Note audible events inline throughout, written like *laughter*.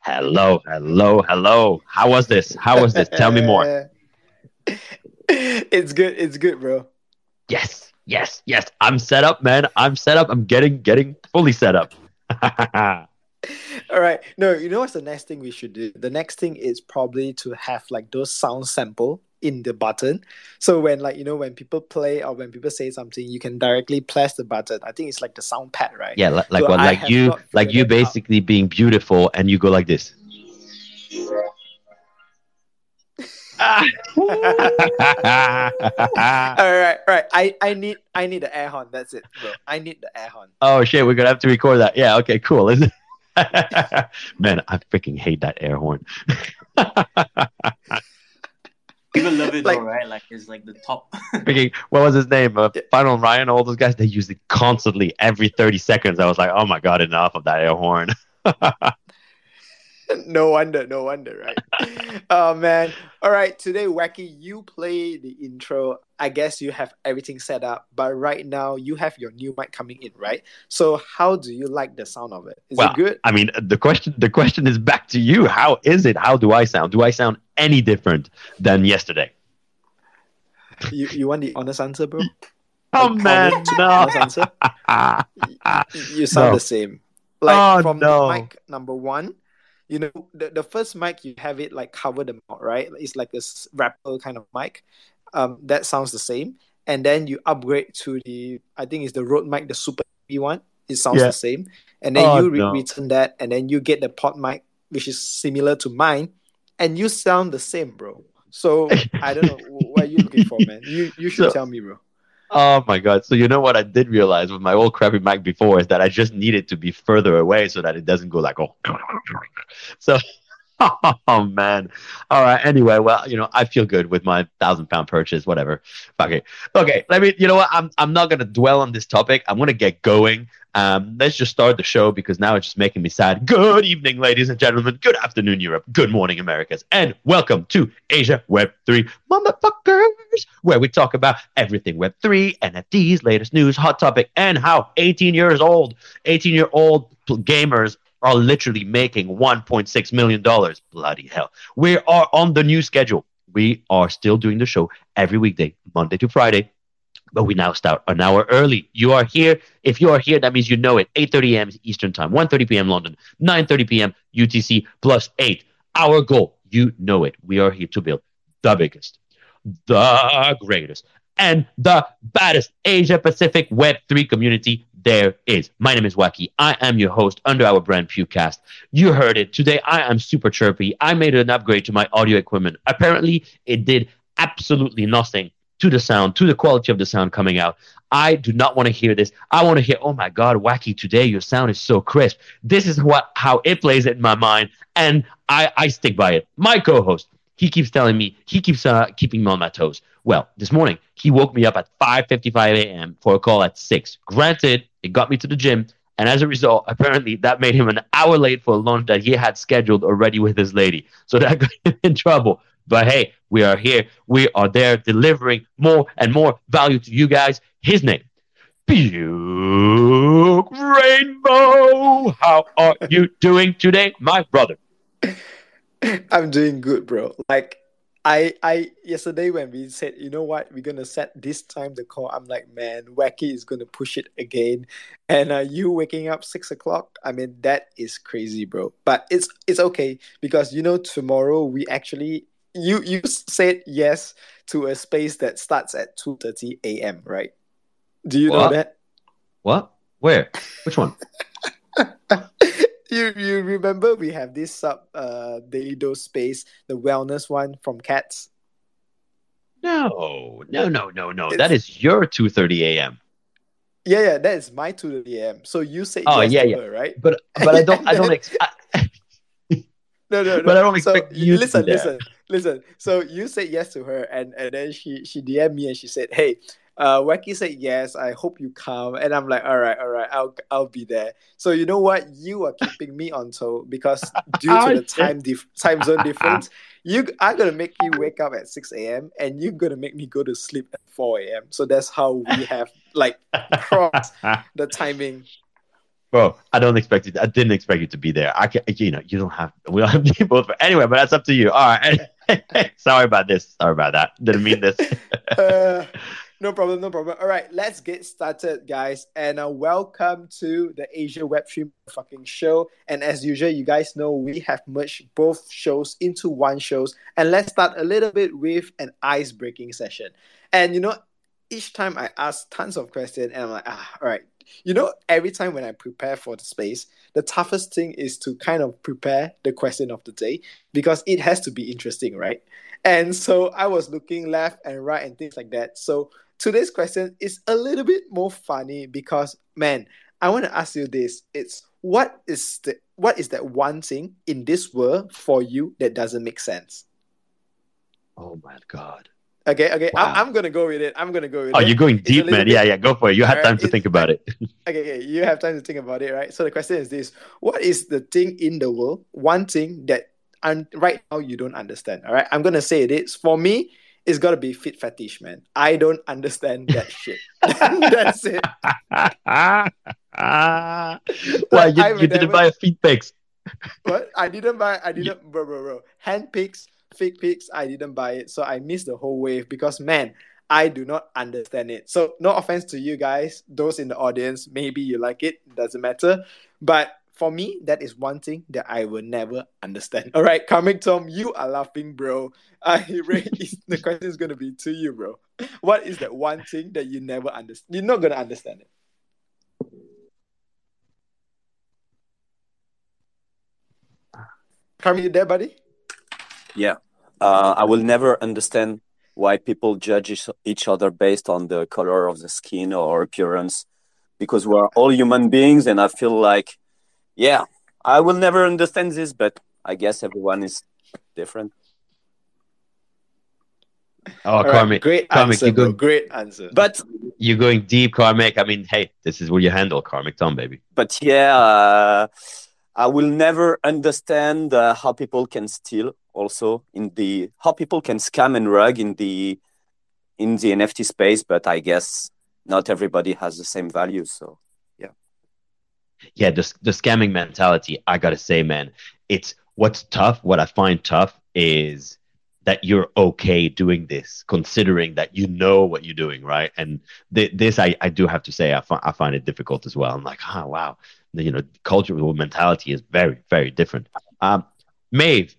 Hello, hello, hello. How was this? How was this? Tell me more. *laughs* it's good. It's good, bro. Yes, yes, yes. I'm set up, man. I'm set up. I'm getting getting fully set up. *laughs* All right. No, you know what's the next thing we should do? The next thing is probably to have like those sound sample in the button. So when like you know when people play or when people say something, you can directly press the button. I think it's like the sound pad, right? Yeah, like, like So what? Like you, like you it out. basically being beautiful, and you go like this. Ah. *laughs* all right, right. I I need I need the air horn. That's it, bro. I need the air horn. oh shit, we're gonna have to record that. Yeah, okay, cool. Is *laughs* it? Man, I freaking hate that air horn. *laughs* People love it Like- though, right? Like it's like the top. *laughs* freaking, what was his name? Uh, Final Ryan, all those guys, they use it constantly every 30 seconds. I was like, oh my god, enough of that air horn. *laughs* *laughs* no wonder, no wonder, right? *laughs* oh man. All right, today, Wacky, you play the intro. I guess you have everything set up, but right now you have your new mic coming in, right? So how do you like the sound of it? Is Well, it good? I mean, uh, the question the question is back to you. How is it? How do I sound? Do I sound any different than yesterday? You you want the honest answer, bro? *laughs* Oh Like, man, no. honest answer? Y- you sound No. the same. Like Oh, from no. mic number one, you know, the, the first mic you have it like cover the mouth, right? It's like a rapper kind of mic. Um, that sounds the same. And then you upgrade to the, I think it's the Rode mic, the super heavy one. It sounds Yeah. the same. And then Oh, you re- no. return that, and then you get the PodMic, which is similar to mine, and you sound the same, bro. So I don't know what are you looking for, man. You you should So- tell me, bro. Oh my god! So you know what I did realize with my old crappy mic before is that I just needed to be further away so that it doesn't go like oh. *laughs* So, *laughs* oh man. All right. Anyway, well, you know, I feel good with my thousand pound purchase. Whatever. Fuck okay. Okay. Let me. You know what? I'm. I'm not gonna dwell on this topic. I'm gonna get going. Um, let's just start the show because now it's just making me sad. Good evening, ladies and gentlemen. Good afternoon, Europe. Good morning, Americas. And welcome to Asia Web 3 Where we talk about everything Web 3, NFTs, latest news, hot topic, and how 18 years old, 18 year old gamers are literally making $1.6 million. Bloody hell. We are on the new schedule. We are still doing the show every weekday, Monday to Friday, but we now start an hour early. You are here. If you are here, that means you know it. 8.30 a.m. Eastern Time, 1.30 p.m. London, 9.30 p.m. UTC plus 8. Our goal, you know it. We are here to build the biggest, the greatest, and the baddest Asia Pacific Web3 community there is. My name is Wacky. I am your host under our brand Pukecast. You heard it. Today I am super chirpy. I made an upgrade to my audio equipment. Apparently, it did absolutely nothing to the sound, to the quality of the sound coming out. I do not want to hear this. I want to hear, oh my God, Wacky, today your sound is so crisp. This is what how it plays in my mind, and I, I stick by it. My co-host, he keeps telling me, he keeps uh, keeping me on my toes. Well, this morning he woke me up at 5:55 a.m. for a call at six. Granted, it got me to the gym, and as a result, apparently that made him an hour late for a lunch that he had scheduled already with his lady. So that *laughs* got him in trouble. But hey, we are here. We are there delivering more and more value to you guys. His name, Puke Rainbow. How are you doing today, my brother? *laughs* I'm doing good, bro. Like I I yesterday when we said, you know what, we're gonna set this time the call. I'm like, man, Wacky is gonna push it again. And uh, you waking up six o'clock. I mean, that is crazy, bro. But it's it's okay because you know tomorrow we actually you you said yes to a space that starts at two thirty a.m. Right? Do you know that? What? Where? Which one? *laughs* you you remember we have this sub uh daily dose space, the wellness one from Cats. No, no, no, no, no. It's- That is your 2:30 a.m. Yeah, yeah, that is my 2 a.m. So you say Oh, yes yeah, to yeah. her, right? But but I don't I don't *laughs* ex- I, *laughs* No, no, *laughs* no. But I don't so expect you listen, listen, listen. So you said yes to her, and and then she she DM me and she said, "Hey, uh, Wacky said yes. I hope you come." And I'm like, "All right, all right. I'll I'll be there." So you know what? You are keeping me on toe because *laughs* due to the time dif- time zone difference, *laughs* you are gonna make you wake up at six a.m. and you're gonna make me go to sleep at four a.m. So that's how we have like crossed the *laughs* timing. Bro, I don't expect you. I didn't expect you to be there. I can, you know, you don't have. We don't have people. both. Anyway, but that's up to you. All right. Sorry about this. Sorry about that. Didn't mean this. Uh, no problem, no problem. All right, let's get started, guys. And uh, welcome to the Asia Web3 fucking show. And as usual, you guys know we have merged both shows into one shows. And let's start a little bit with an ice breaking session. And you know, each time I ask tons of questions, and I'm like, ah, all right. You know, every time when I prepare for the space, the toughest thing is to kind of prepare the question of the day because it has to be interesting, right? And so I was looking left and right and things like that. So today's question is a little bit more funny because, man, I want to ask you this. It's what is the what is that one thing in this world for you that doesn't make sense? Oh my god. Okay, okay. Wow. I, am gonna go with it. I'm gonna go with Oh, it. Oh, you're going deep, man. bit- Yeah, yeah. Go for it. You have Alright, time to it's- think about it. *laughs* Okay, okay, you have time to think about it, right? So the question is this: What is the thing in the world, one thing that and right now you don't understand? All right, I'm gonna say it is for me. It's gotta be fit fetish, man. I don't understand that shit. *laughs* That's it. *laughs* well, you, I you didn't never- buy a feed pics. What? I didn't buy. I *laughs* didn't, bro, bro, bro. Hand picks, fake picks. I didn't buy it, so I missed the whole wave because man, I do not understand it. So no offense to you guys, those in the audience. Maybe you like it. Doesn't matter. But for me, that is one thing that I will never understand. *laughs* All right, coming Tom, you are laughing, bro. *laughs* I Ray, the question is gonna be to you, bro. What is that one thing that you never understand? You're not gonna understand it. Carmen, you there, buddy? Yeah. Uh, I will never understand why people judge each- each other based on the color of the skin or appearance because we're all human beings. And I feel like, yeah, I will never understand this, but I guess everyone is different. Oh, All right, Karmik, great Karmik, answer, you bro. Great answer. But, you're going deep, Karmik. I mean, hey, this is what you handle Karmik Tom, baby. but yeah, uh, I will never understand uh, how people can steal also in the, how people can scam and rug in the, in the NFT space. But I guess not everybody has the same values. So. Yeah, the the scamming mentality. I gotta say, man, it's what's tough. What I find tough is that you're okay doing this, considering that you know what you're doing, right? And th- this, I, I do have to say, I, fi- I find it difficult as well. I'm like, ah, wow, the, you know, cultural mentality is very, very different. Um, Maeve,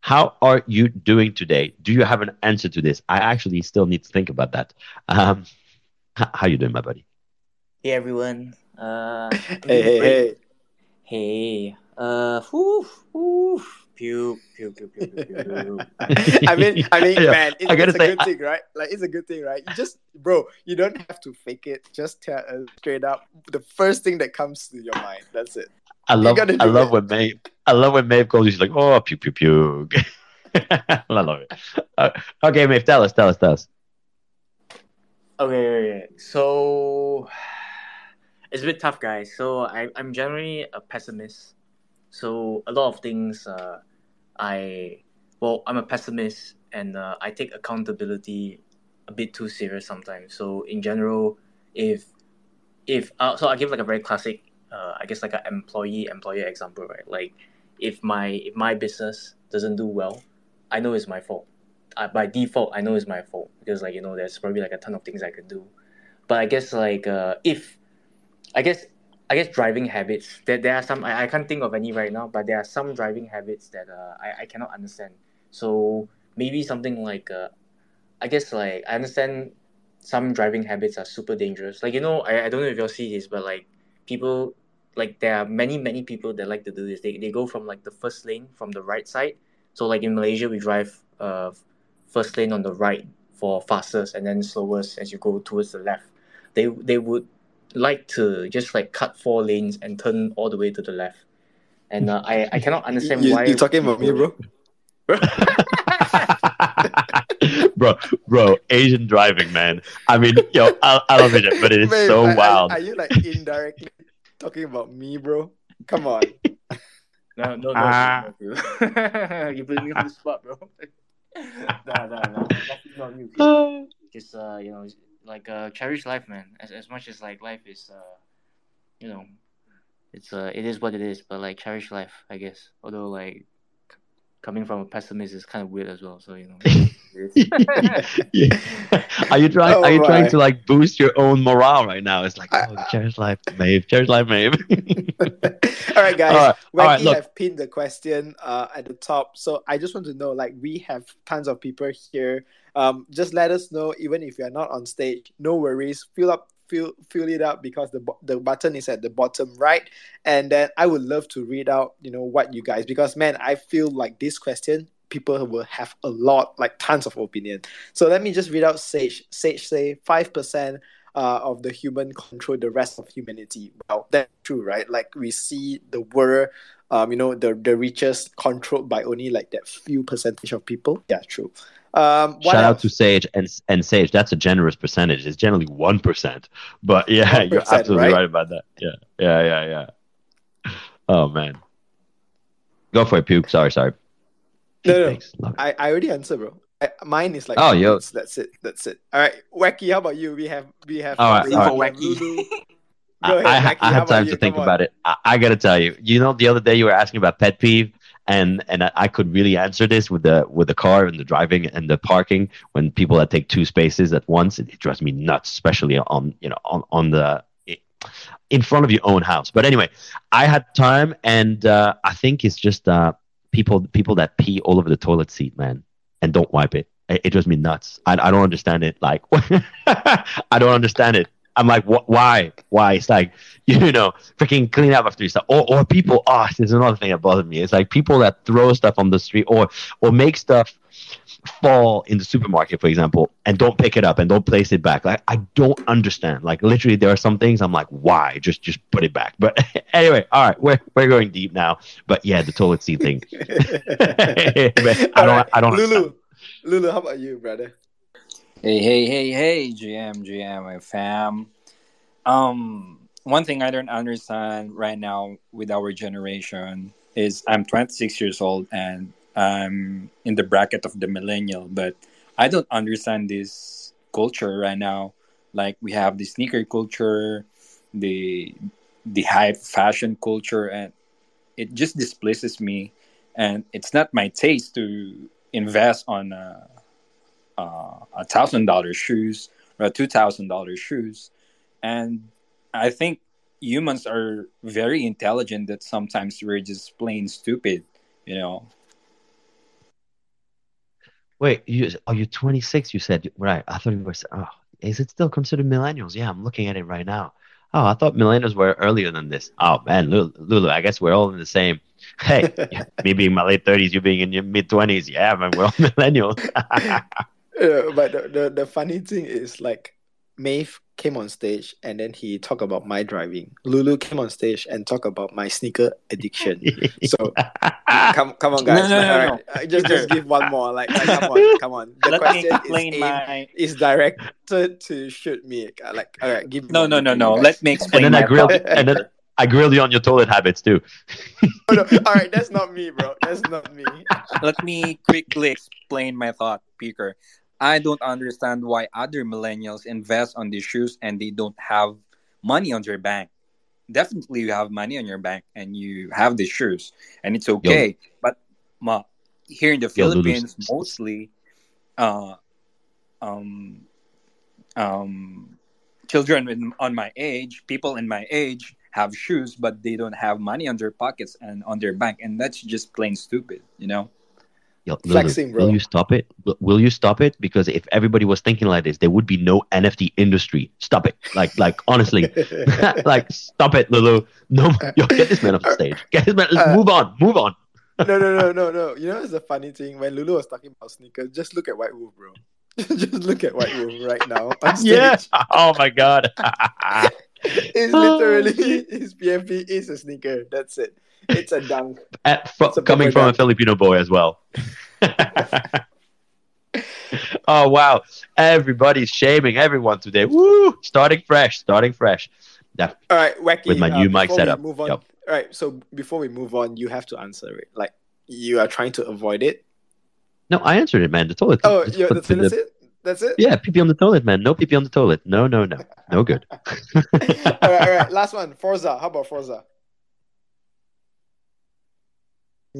how are you doing today? Do you have an answer to this? I actually still need to think about that. Um, h- how you doing, my buddy? Hey everyone. Uh, hey, hey, hey. hey. Uh, whew, whew. Pew, pew, pew, pew, pew, pew. *laughs* I mean, I mean, Yeah, man, it, I gotta it's a say, good I- thing, right? Like, it's a good thing, right? You just, bro, you don't have to fake it. Just tell us straight up the first thing that comes to your mind. That's it. I love I do love when Maeve I love when Maeve calls you. She's like, oh, pew pew pew. *laughs* I love it. Uh, okay, Maeve, tell us, tell us, tell us. Okay, okay, okay. so it's a bit tough, guys. So I, I'm generally a pessimist. So a lot of things, uh, I well, I'm a pessimist, and uh, I take accountability a bit too serious sometimes. So in general, if if uh, so, I give like a very classic, uh, I guess like an employee employer example, right? Like if my if my business doesn't do well, I know it's my fault uh, by default I know it's my fault because like you know there's probably like a ton of things I could do, but I guess like uh, if I guess I guess driving habits there, there are some I, I can't think of any right now but there are some driving habits that uh, I, I cannot understand. So maybe something like uh, I guess like I understand some driving habits are super dangerous. Like you know I, I don't know if you'll see this but like people like there are many many people that like to do this. They, they go from like the first lane from the right side. So like in Malaysia we drive uh first lane on the right for fastest and then slowest as you go towards the left. They they would like to just like cut four lanes and turn all the way to the left. And uh, I I cannot understand you, why you talking about me, bro? *laughs* bro, bro, Asian driving, man. I mean, yo, I, I love it, but it is Babe, so are- are- wild. Are, you like indirectly talking about me, bro? Come on. No, no, no. Ah. no, no. *laughs* you put me on the spot, bro. no, no, no. Definitely not you. *sighs* Just uh, you know, like uh, cherish life, man. As as much as like life is uh, you know, it's uh it is what it is. But like cherish life, I guess. Although like coming from a pessimist is kind of weird as well. So you know. it is. Yeah. Are you trying? Oh are you trying to like boost your own morale right now? It's like, oh, cherish life, Maeve. Cherish life, Maeve. *laughs* All right, guys. All right, Wacky all right, look. have pinned the question uh, at the top, so I just want to know, like, we have tons of people here. Um, just let us know, even if you're not on stage. No worries. Fill up, fill, fill it up because the the button is at the bottom right, and then I would love to read out, you know, what you guys because man, I feel like this question people will have a lot, like tons of opinion. So let me just read out Sage. Sage say five percent uh, of the human control the rest of humanity. Well, that's true, right? Like we see the world, um, you know, the the richest controlled by only like that few percentage of people. Yeah, true. Um, what Shout out to Sage and and Sage. That's a generous percentage. It's generally one percent, but yeah, *laughs* you're absolutely right? right about that. Yeah, yeah, yeah, yeah. Oh man, go for it, puke. Sorry, sorry. No, no. Thanks. I, I already answered, bro. I, mine is like Oh, yo. that's, that's it. That's it. All right, Wacky. How about you? We have we have All right, we all have right. Lulu. *laughs* I, Go ahead, I, ha- Wacky, I how had about time you? to think Come on. about it. I, I gotta tell you, you know, the other day you were asking about pet peeve, and and I, could really answer this with the with the car and the driving and the parking when people that take two spaces at once. It, it drives me nuts, especially on you know on on the in front of your own house. But anyway, I had time, and uh, I think it's just uh, people people that pee all over the toilet seat, man, and don't wipe it. It, it drives me nuts. I, I don't understand it. Like, *laughs* I don't understand it. I'm like, wh- why? Why? It's like, *laughs* you know, freaking clean up after yourself. Or, or people, oh, there's another thing that bothers me. It's like people that throw stuff on the street or, or make stuff fall in the supermarket, for example, and don't pick it up and don't place it back. Like, I don't understand. Like, literally, there are some things I'm like, why? Just, just put it back. But *laughs* anyway, all right, we're, we're going deep now. But yeah, the toilet seat thing. *laughs* I don't, Alright, I don't. Lulu. Lulu, how about you, brother? Hey, hey, hey, hey, GM, GM, fam. Um, one thing I don't understand right now with our generation is I'm 26 years old and I'm in the bracket of the millennial, but I don't understand this culture right now. Like we have the sneaker culture, the the high fashion culture, and it just displaces me. And it's not my taste to invest on. Uh, Uh, a thousand dollar shoes or a two thousand dollar shoes, and I think humans are very intelligent. That sometimes we're just plain stupid, you know. Wait, you are you 26? You said right. I thought you were. Oh, is it still considered millennials? Yeah, I'm looking at it right now. Oh, I thought millennials were earlier than this. Oh man, Lulu, Lulu I guess we're all in the same. Hey, *laughs* me being my late 30s, you being in your mid 20s. Yeah, man, we're all *laughs* millennials. *laughs* Uh, *laughs* but the, the the funny thing is like Maeve came on stage and then he talked about my driving. Lulu came on stage and talked about my sneaker addiction. *laughs* So come come on guys. No, no, no, All no. right, just just give one more. Like, like come on, come on. The Let me question explain is aimed, my. is directed to shoot me. Like all right, give me No, one no, no, no. guys. Let me explain. and then I grilled, and then I grilled you on your toilet habits too. Oh, no. All right, that's not me, bro. That's not me. Let me quickly explain my thought, Peter. I don't understand why other millennials invest on these shoes and they don't have money on their bank. Definitely, you have money on your bank and you have the shoes, and it's okay. But ma, here in the Yo, Philippines, s- s- mostly, uh, um, um, children in, on my age, people in my age have shoes, but they don't have money on their pockets and on their bank, and that's just plain stupid, you know. Yo, Lulu, Flexing, bro. Will you stop it? Will- you stop it? Because if everybody was thinking like this, there would be no NFT industry. Stop it. Like, like honestly, *laughs* *laughs* like stop it, Lulu. No, yo, get this man off the stage. Get this man. Uh, move on. Move on. no, no, no, *laughs* no, no. You know, it's the funny thing when Lulu was talking about sneakers. Just look at White Wolf, bro. just look at White Wolf right now. Yeah. Oh my god. It's literally his PFP is a sneaker. That's it. It's a dunk. At- It's a coming from a. Filipino boy as well. *laughs* oh wow! Everybody's shaming everyone today. Woo! Starting fresh. Starting fresh. That All right, wacky. With my uh, new mic setup. Move on. Yup. All right. So before we move on, you have to answer it. Like you are trying to avoid it. no, I answered it, man. The toilet. Oh, the- yeah, that's, the- that's it. That's it. Yeah, pee pee on the toilet, man. No pee pee on the toilet. No, no, no. No good. *laughs* all right, all right. Last one. Forza. How about Forza?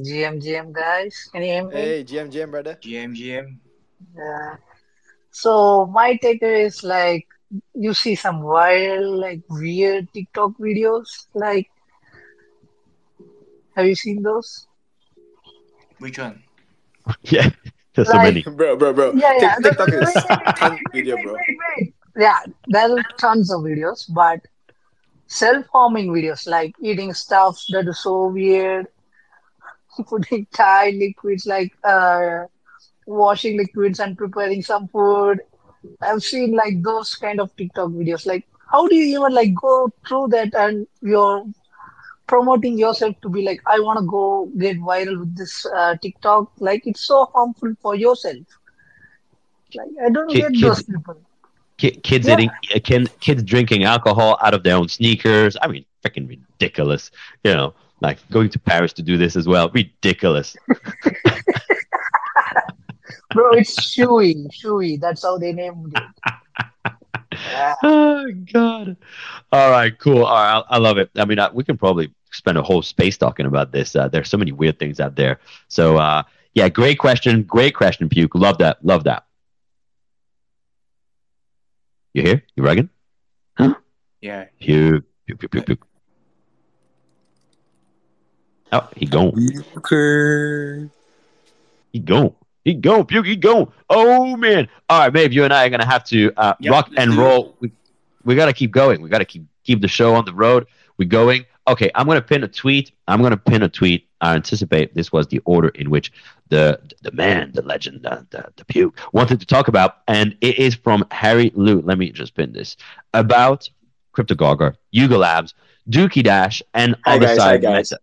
GM, GM guys. Can you hear me? Hey, GM, GM, brother. GM, GM. Yeah. So my take is like you see some wild, like weird TikTok videos. Like, have you seen those? Which one? *laughs* Yeah, there's so many. Bro, bro, bro. Yeah, yeah. TikTok is wait, wait, ton video, bro. wait, wait. Yeah, there are tons of videos, but self-harming videos like eating stuff that is so weird, *laughs* putting Thai liquids like uh, washing liquids and preparing some food. I've seen like those kind of TikTok videos. Like, how do you even like go through that and you're promoting yourself to be like, I want to go get viral with this uh, TikTok? Like, it's so harmful for yourself. Like, I don't get kids- those people. Ki- kids Yeah. eating, uh, kids drinking alcohol out of their own sneakers. I mean, freaking ridiculous. You know, like going to Paris to do this as well. Ridiculous. *laughs* Bro, it's shoey. shoey. That's how they named it. Yeah. *laughs* oh God! All right, cool. All right, I, I love it. I mean, I, we can probably spend a whole space talking about this. Uh, there's so many weird things out there. So, uh, yeah, great question. Great question, Puke. Love that. Love that. You here? You rugging? Huh? Yeah. Puke. Puke. Puke. Puke. Puke. Oh, he gone. Okay. He gone. He gone. Puke. He gone. Oh man. All right, Maeve. You and I are gonna have to uh, Yep, rock and do roll. We, we gotta keep going. We gotta keep keep the show on the road. We're going. Okay, I'm gonna pin a tweet. I'm gonna pin a tweet. I anticipate this was the order in which the the man, the legend, the, the, the puke wanted to talk about, and it is from Harry Liu. Let me just pin this about CryptoGarga, Yuga Labs, Dookie Dash, and Hi, other guys. Hi, side. guys. Meta.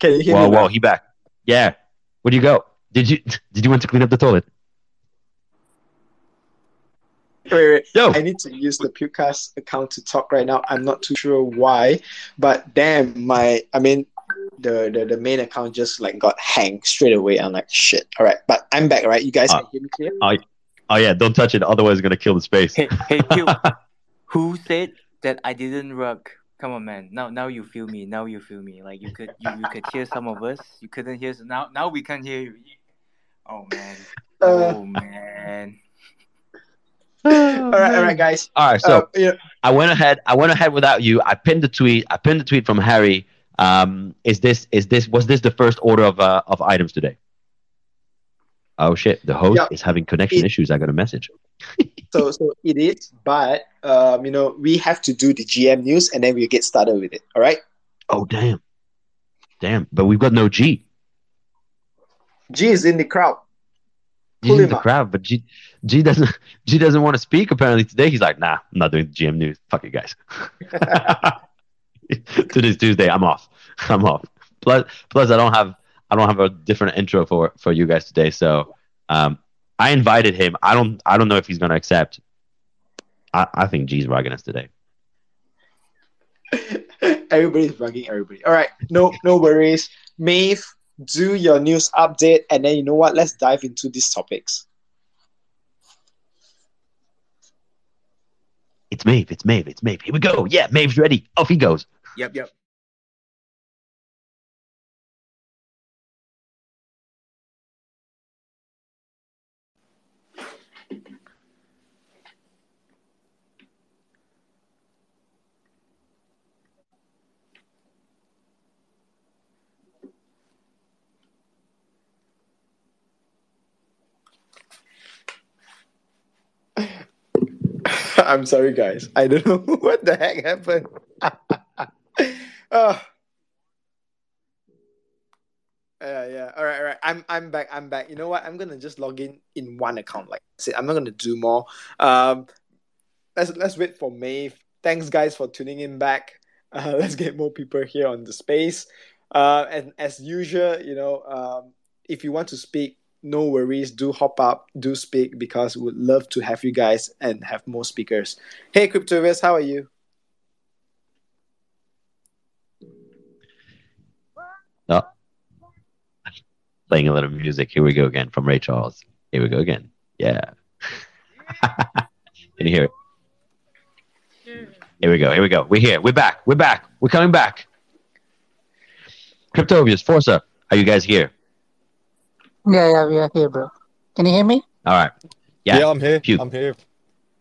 Can you hear Whoa, me? whoa, now? he back. Yeah. Where'd you go? Did you did you want to clean up the toilet? Wait, wait. Yo. I need to use the Pukecast account to talk right now. I'm not too sure why, but damn, my I mean, the, the the main account just like got hanged straight away. I'm like, shit. All right, but I'm back. Right, you guys Uh, can hear me clear? Oh yeah, don't touch it, otherwise it's gonna kill the space. Hey, hey, Q. *laughs* Who said that I didn't rug? Come on, man. Now, now you feel me. Now you feel me. Like you could, you, you could hear some of us. You couldn't hear. So Now, now we can hear you. Oh man. Uh, Oh man. *sighs* all right, all right, guys. All right, so Uh, yeah, I went ahead. I went ahead without you. I pinned the tweet. I pinned the tweet from Harry. Um, is this is this was this the first order of uh, of items today? Oh shit! The host Yeah. is having connection It- issues. I got a message. *laughs* so so it is, but um, you know, we have to do the GM news and then we'll get started with it. All right. Oh damn, damn! But we've got no G. G is in the crowd. Pull in the up. crowd, but G G doesn't G doesn't want to speak apparently today. He's like, nah, I'm not doing the GM news. Fuck you guys. *laughs* *laughs* Today's Tuesday. I'm off. *laughs* I'm off. Plus, plus, I don't have I don't have a different intro for for you guys today. So, um, I invited him. I don't I don't know if he's gonna accept. I, I think G's rugging us today. *laughs* Everybody's bugging everybody. All right, no no worries. Maeve, do your news update, and then you know what? Let's dive into these topics. It's Maeve. It's Maeve. It's Maeve. Here we go. Yeah, Maeve's ready. Off he goes. Yep, yep. I'm sorry, guys. I don't know *laughs* what the heck happened. *laughs* oh. Yeah, yeah. All right, all right. I'm I'm back. I'm back. You know what? I'm gonna just log in in one account. Like I said, I'm not gonna do more. Um, let's let's wait for Maeve. Thanks, guys, for tuning in back. *laughs* Uh, let's get more people here on the space. Uh, and as usual, you know, um, if you want to speak, no worries. Do hop up, do speak because we would love to have you guys and have more speakers. Hey, Cryptovius, how are you? Oh. Playing a little music. Here we go again from Ray Charles. Here we go again. Yeah. *laughs* Can you hear it? Here we go. Here we go. We're here. We're back. We're back. We're coming back. Cryptovius, Forza, are you guys here? Yeah, yeah, we are here, bro. Can you hear me? All right. Yeah. Yeah, I'm here. Pew. I'm here.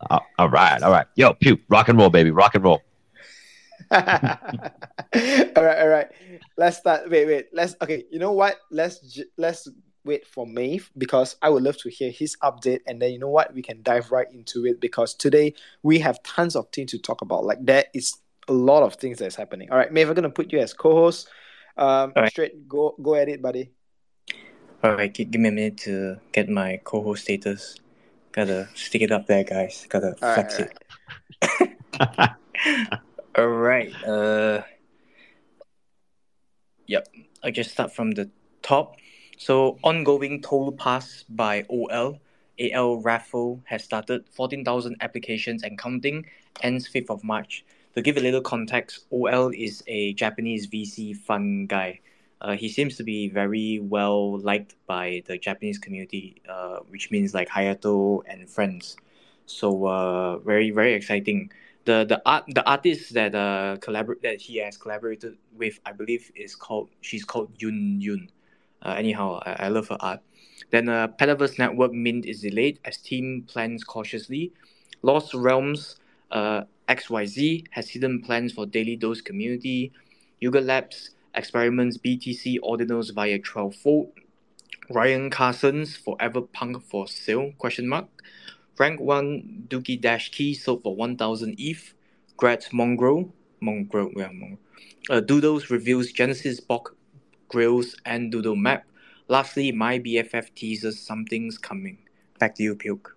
Uh, all right. All right. Yo, pew. Rock and roll, baby. Rock and roll. *laughs* *laughs* all right, all right. Let's start. Wait, wait. Let's. Okay. You know what? Let's let's wait for Maeve because I would love to hear his update, and then you know what? We can dive right into it because today we have tons of things to talk about. Like there is a lot of things that's happening. All right, Maeve, I'm gonna put you as co-host. Um, All right. straight go go at it, buddy. All right, gi- give me a minute to get my co-host status. Gotta stick it up there, guys. Gotta All right, flex all it. All right. *laughs* *laughs* Uh, yep. I just start from the top. So ongoing toll pass by OL. AL raffle has started. Fourteen thousand applications and counting. Ends fifth of March. To give a little context, OL is a Japanese VC fund guy. Uh, he seems to be very well liked by the Japanese community, uh, which means like Hayato and friends. So uh, very very exciting. The the art the artist that uh collabor- that he has collaborated with, I believe, is called she's called Yun Yun. Uh, anyhow, I, I love her art. Then uh, Petaverse Network Mint is delayed as team plans cautiously. Lost Realms uh, XYZ has hidden plans for Daily Dose community. Yuga Labs experiments BTC ordinals via TwelveFold. Ryan Carson's Forever Punk for sale? Question mark. Rank 1 Dookie Dash key sold for 1000 ETH. Grat Mongrel. Mongrel, yeah, Mongrel. Uh, Doodles reveals Genesis Box grills and Doodle map. Lastly, my BFF teases something's coming. Back to you, Puke.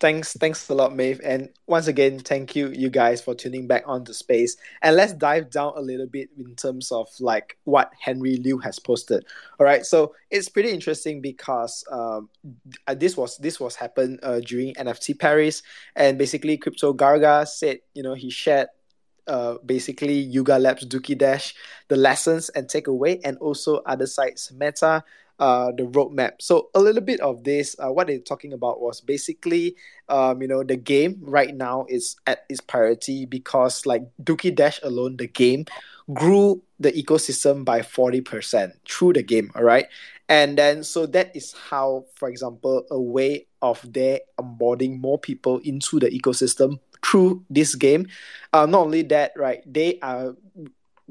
Thanks, thanks a lot, Maeve. And once again, thank you, you guys, for tuning back onto space. And let's dive down a little bit in terms of like what Henry Liu has posted. All right, so it's pretty interesting because um, uh, this was this was happened uh, during NFT Paris, and basically, Crypto Garga said, you know, he shared uh, basically Yuga Labs Dookie Dash, the lessons and takeaway, and also Otherside's Meta, uh, the roadmap. So a little bit of this, uh, what they're talking about was basically, um, you know, the game right now is at its priority because like Dookie Dash alone, the game grew the ecosystem by 40% through the game, all right? And then, so that is how, for example, a way of their onboarding more people into the ecosystem through this game. Uh, not only that, right, they are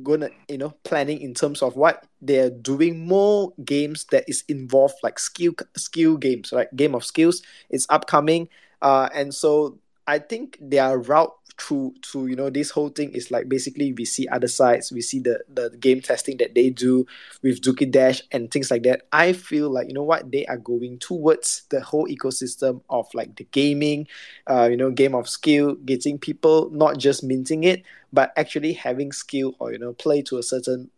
gonna you know planning in terms of what they're doing more games that is involved like skill skill games right game of skills it's upcoming uh and so i think their route through to you know this whole thing is like basically we see other sites we see the the game testing that they do with Dookie Dash and things like that. I feel like you know what they are going towards the whole ecosystem of like the gaming uh you know game of skill getting people not just minting it but actually having skill or you know play to a certain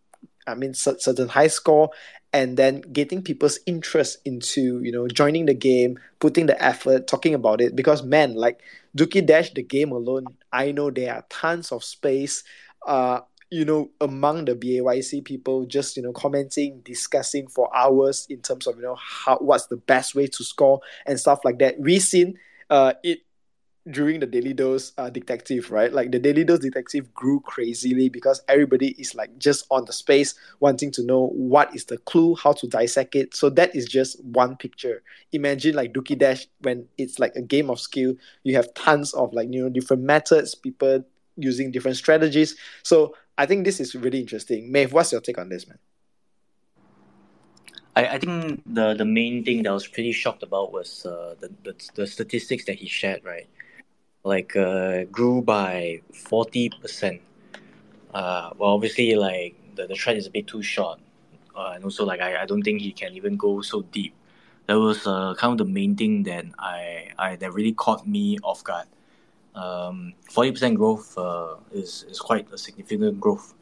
i mean cer- certain high score and then getting people's interest into you know joining the game putting the effort talking about it because man like Dookie Dash the game alone I know there are tons of space uh you know among the BAYC people just you know commenting discussing for hours in terms of you know how what's the best way to score and stuff like that. We seen uh it during the daily dose uh, detective right? Like the daily dose detective grew crazily because everybody is like just on the space wanting to know what is the clue how to dissect it. So that is just one picture. Imagine like Dookie Dash when it's like a game of skill you have tons of like you know different methods people using different strategies. So i think this is really interesting. Maeve what's your take on this man? I, I think the, the main thing that I was pretty shocked about was uh, the, the, the statistics that he shared, right? Like, uh, grew by 40%. Uh, well, obviously, like, the, the thread is a bit too short. Uh, and also, like, I, I don't think he can even go so deep. That was uh, kind of the main thing that I, I that really caught me off guard. Um, 40% growth uh, is, is quite a significant growth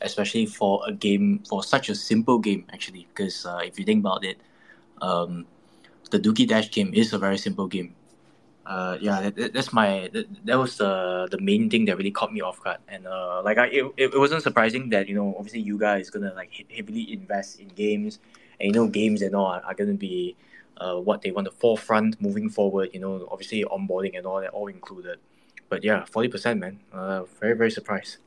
especially for a game for such a simple game actually because uh, if you think about it um, the Dookie Dash game is a very simple game uh, yeah that, that- that's my that, that was the the main thing that really caught me off guard. And uh, like I it, it wasn't surprising that you know obviously you guys gonna like heavily invest in games. And you know games and all are, are gonna be uh, what they want the forefront moving forward you know obviously onboarding and all that all included. But yeah 40% man. Uh, very very surprised.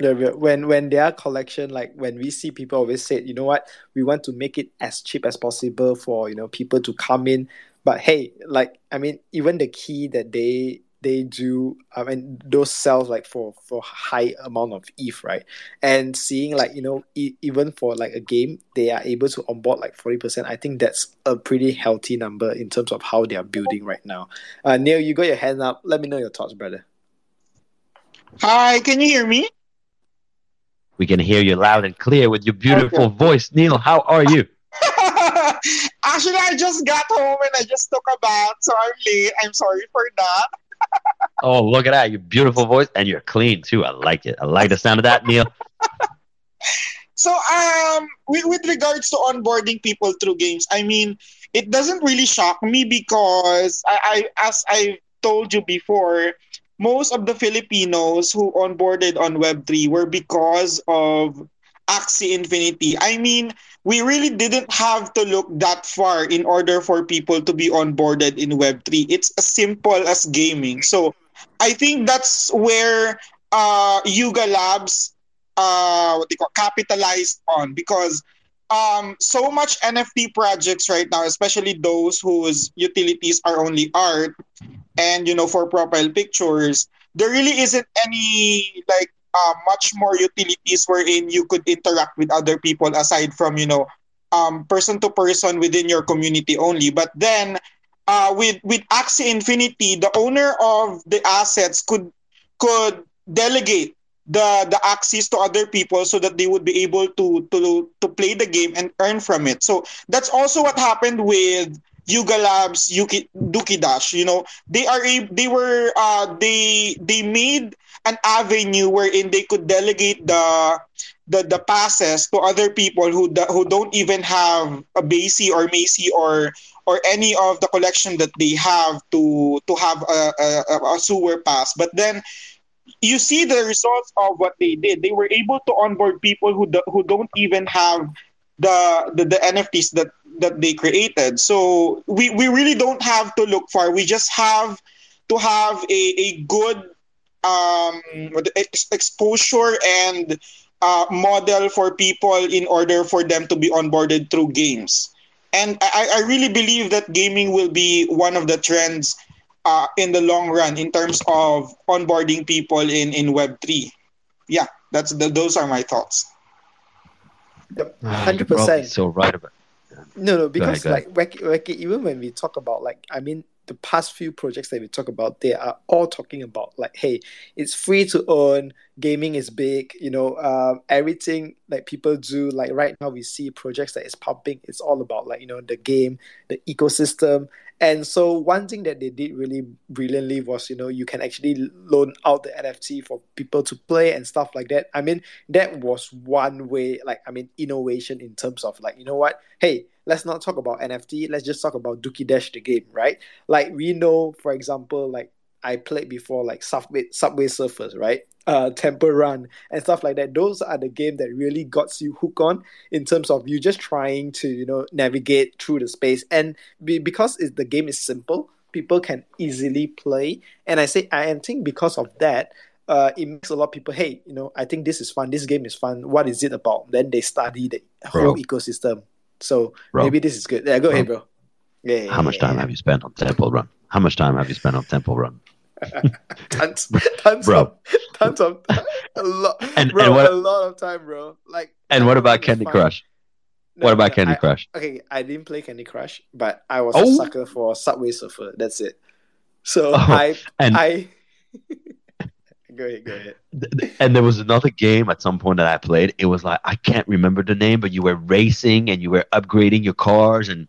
Yeah, when when their collection, like when we see people always say, you know what, we want to make it as cheap as possible for you know people to come in. But hey, like I mean, even the key that they they do, I mean, those sells like for for high amount of ETH, right? And seeing like you know, e- even for like a game, they are able to onboard like forty percent. I think that's a pretty healthy number in terms of how they are building right now. Uh, Neil, you got your hand up. Let me know your thoughts, brother. Hi, can you hear me? We can hear you loud and clear with your beautiful voice. Neil, how are you? Actually, I just got home and I just took a bath, so I'm late. I'm sorry for that. *laughs* Oh, look at that. Your beautiful voice and you're clean too. I like it. I like the sound of that, Neil. *laughs* So, um, with, with regards to onboarding people through games, I mean, it doesn't really shock me because I, I as I told you before, most of the Filipinos who onboarded on Web3 were because of Axie Infinity. I mean, we really didn't have to look that far in order for people to be onboarded in Web3. It's as simple as gaming. So I think that's where uh, Yuga Labs uh, what they call capitalized on because um, so much NFT projects right now, especially those whose utilities are only art and you know for profile pictures, there really isn't any like uh, much more utilities wherein you could interact with other people aside from you know um, person to person within your community only. But then uh, with with Axie Infinity, the owner of the assets could could delegate the the access to other people so that they would be able to to to play the game and earn from it. So that's also what happened with Yuga Labs Yuki Duki Dash. You know, they are they were uh they they made an avenue wherein they could delegate the the, the passes to other people who who don't even have a BAYC or Macy or or any of the collection that they have to to have a, a, a sewer pass. But then you see the results of what they did. They were able to onboard people who do, who don't even have the, the the NFTs that that they created. So we we really don't have to look far. We just have to have a, a good um, ex- exposure and uh, model for people in order for them to be onboarded through games. And I, I really believe that gaming will be one of the trends uh, in the long run in terms of onboarding people in, in Web3. Yeah, that's the, those are my thoughts. Hundred percent. So right about. No, no, because ahead. like Wacky, Wacky, even when we talk about like, I mean, the past few projects that we talk about, they are all talking about like, hey, it's free to own, gaming is big, you know, um, everything like people do. Like right now, we see projects that is pumping. It's all about like you know the game, the ecosystem, and so one thing that they did really brilliantly was you know you can actually loan out the NFT for people to play and stuff like that. I mean, that was one way, like I mean, innovation in terms of like you know what, hey, let's not talk about NFT. Let's just talk about Dookie Dash the game, right? Like we know, for example, like I played before, like Subway Subway Surfers, right? Uh, Temple Run and stuff like that. Those are the game that really got you hooked on in terms of you just trying to you know navigate through the space and be, because it, the game is simple, people can easily play. And I say I think because of that. Uh, it makes a lot of people, hey, you know, I think this is fun. This game is fun. What is it about? Then they study the whole Bro. ecosystem. So Bro. maybe this is good. Yeah, go ahead, bro. Yeah, yeah, How much yeah, time yeah. have you spent on Temple Run? How much time have you spent on Temple Run? *laughs* tons, tons Bro. of, tons of, a lot, And- bro, and what- a lot of time, bro. Like, And what about Candy fun. Crush? No, what about no, Candy I- Crush? Okay, I didn't play Candy Crush, but I was Oh. a sucker for Subway Surfer. That's it. So Oh, I, and- I, *laughs* go ahead, go ahead. And there was another game at some point that I played. It was like I can't remember the name, but you were racing and you were upgrading your cars and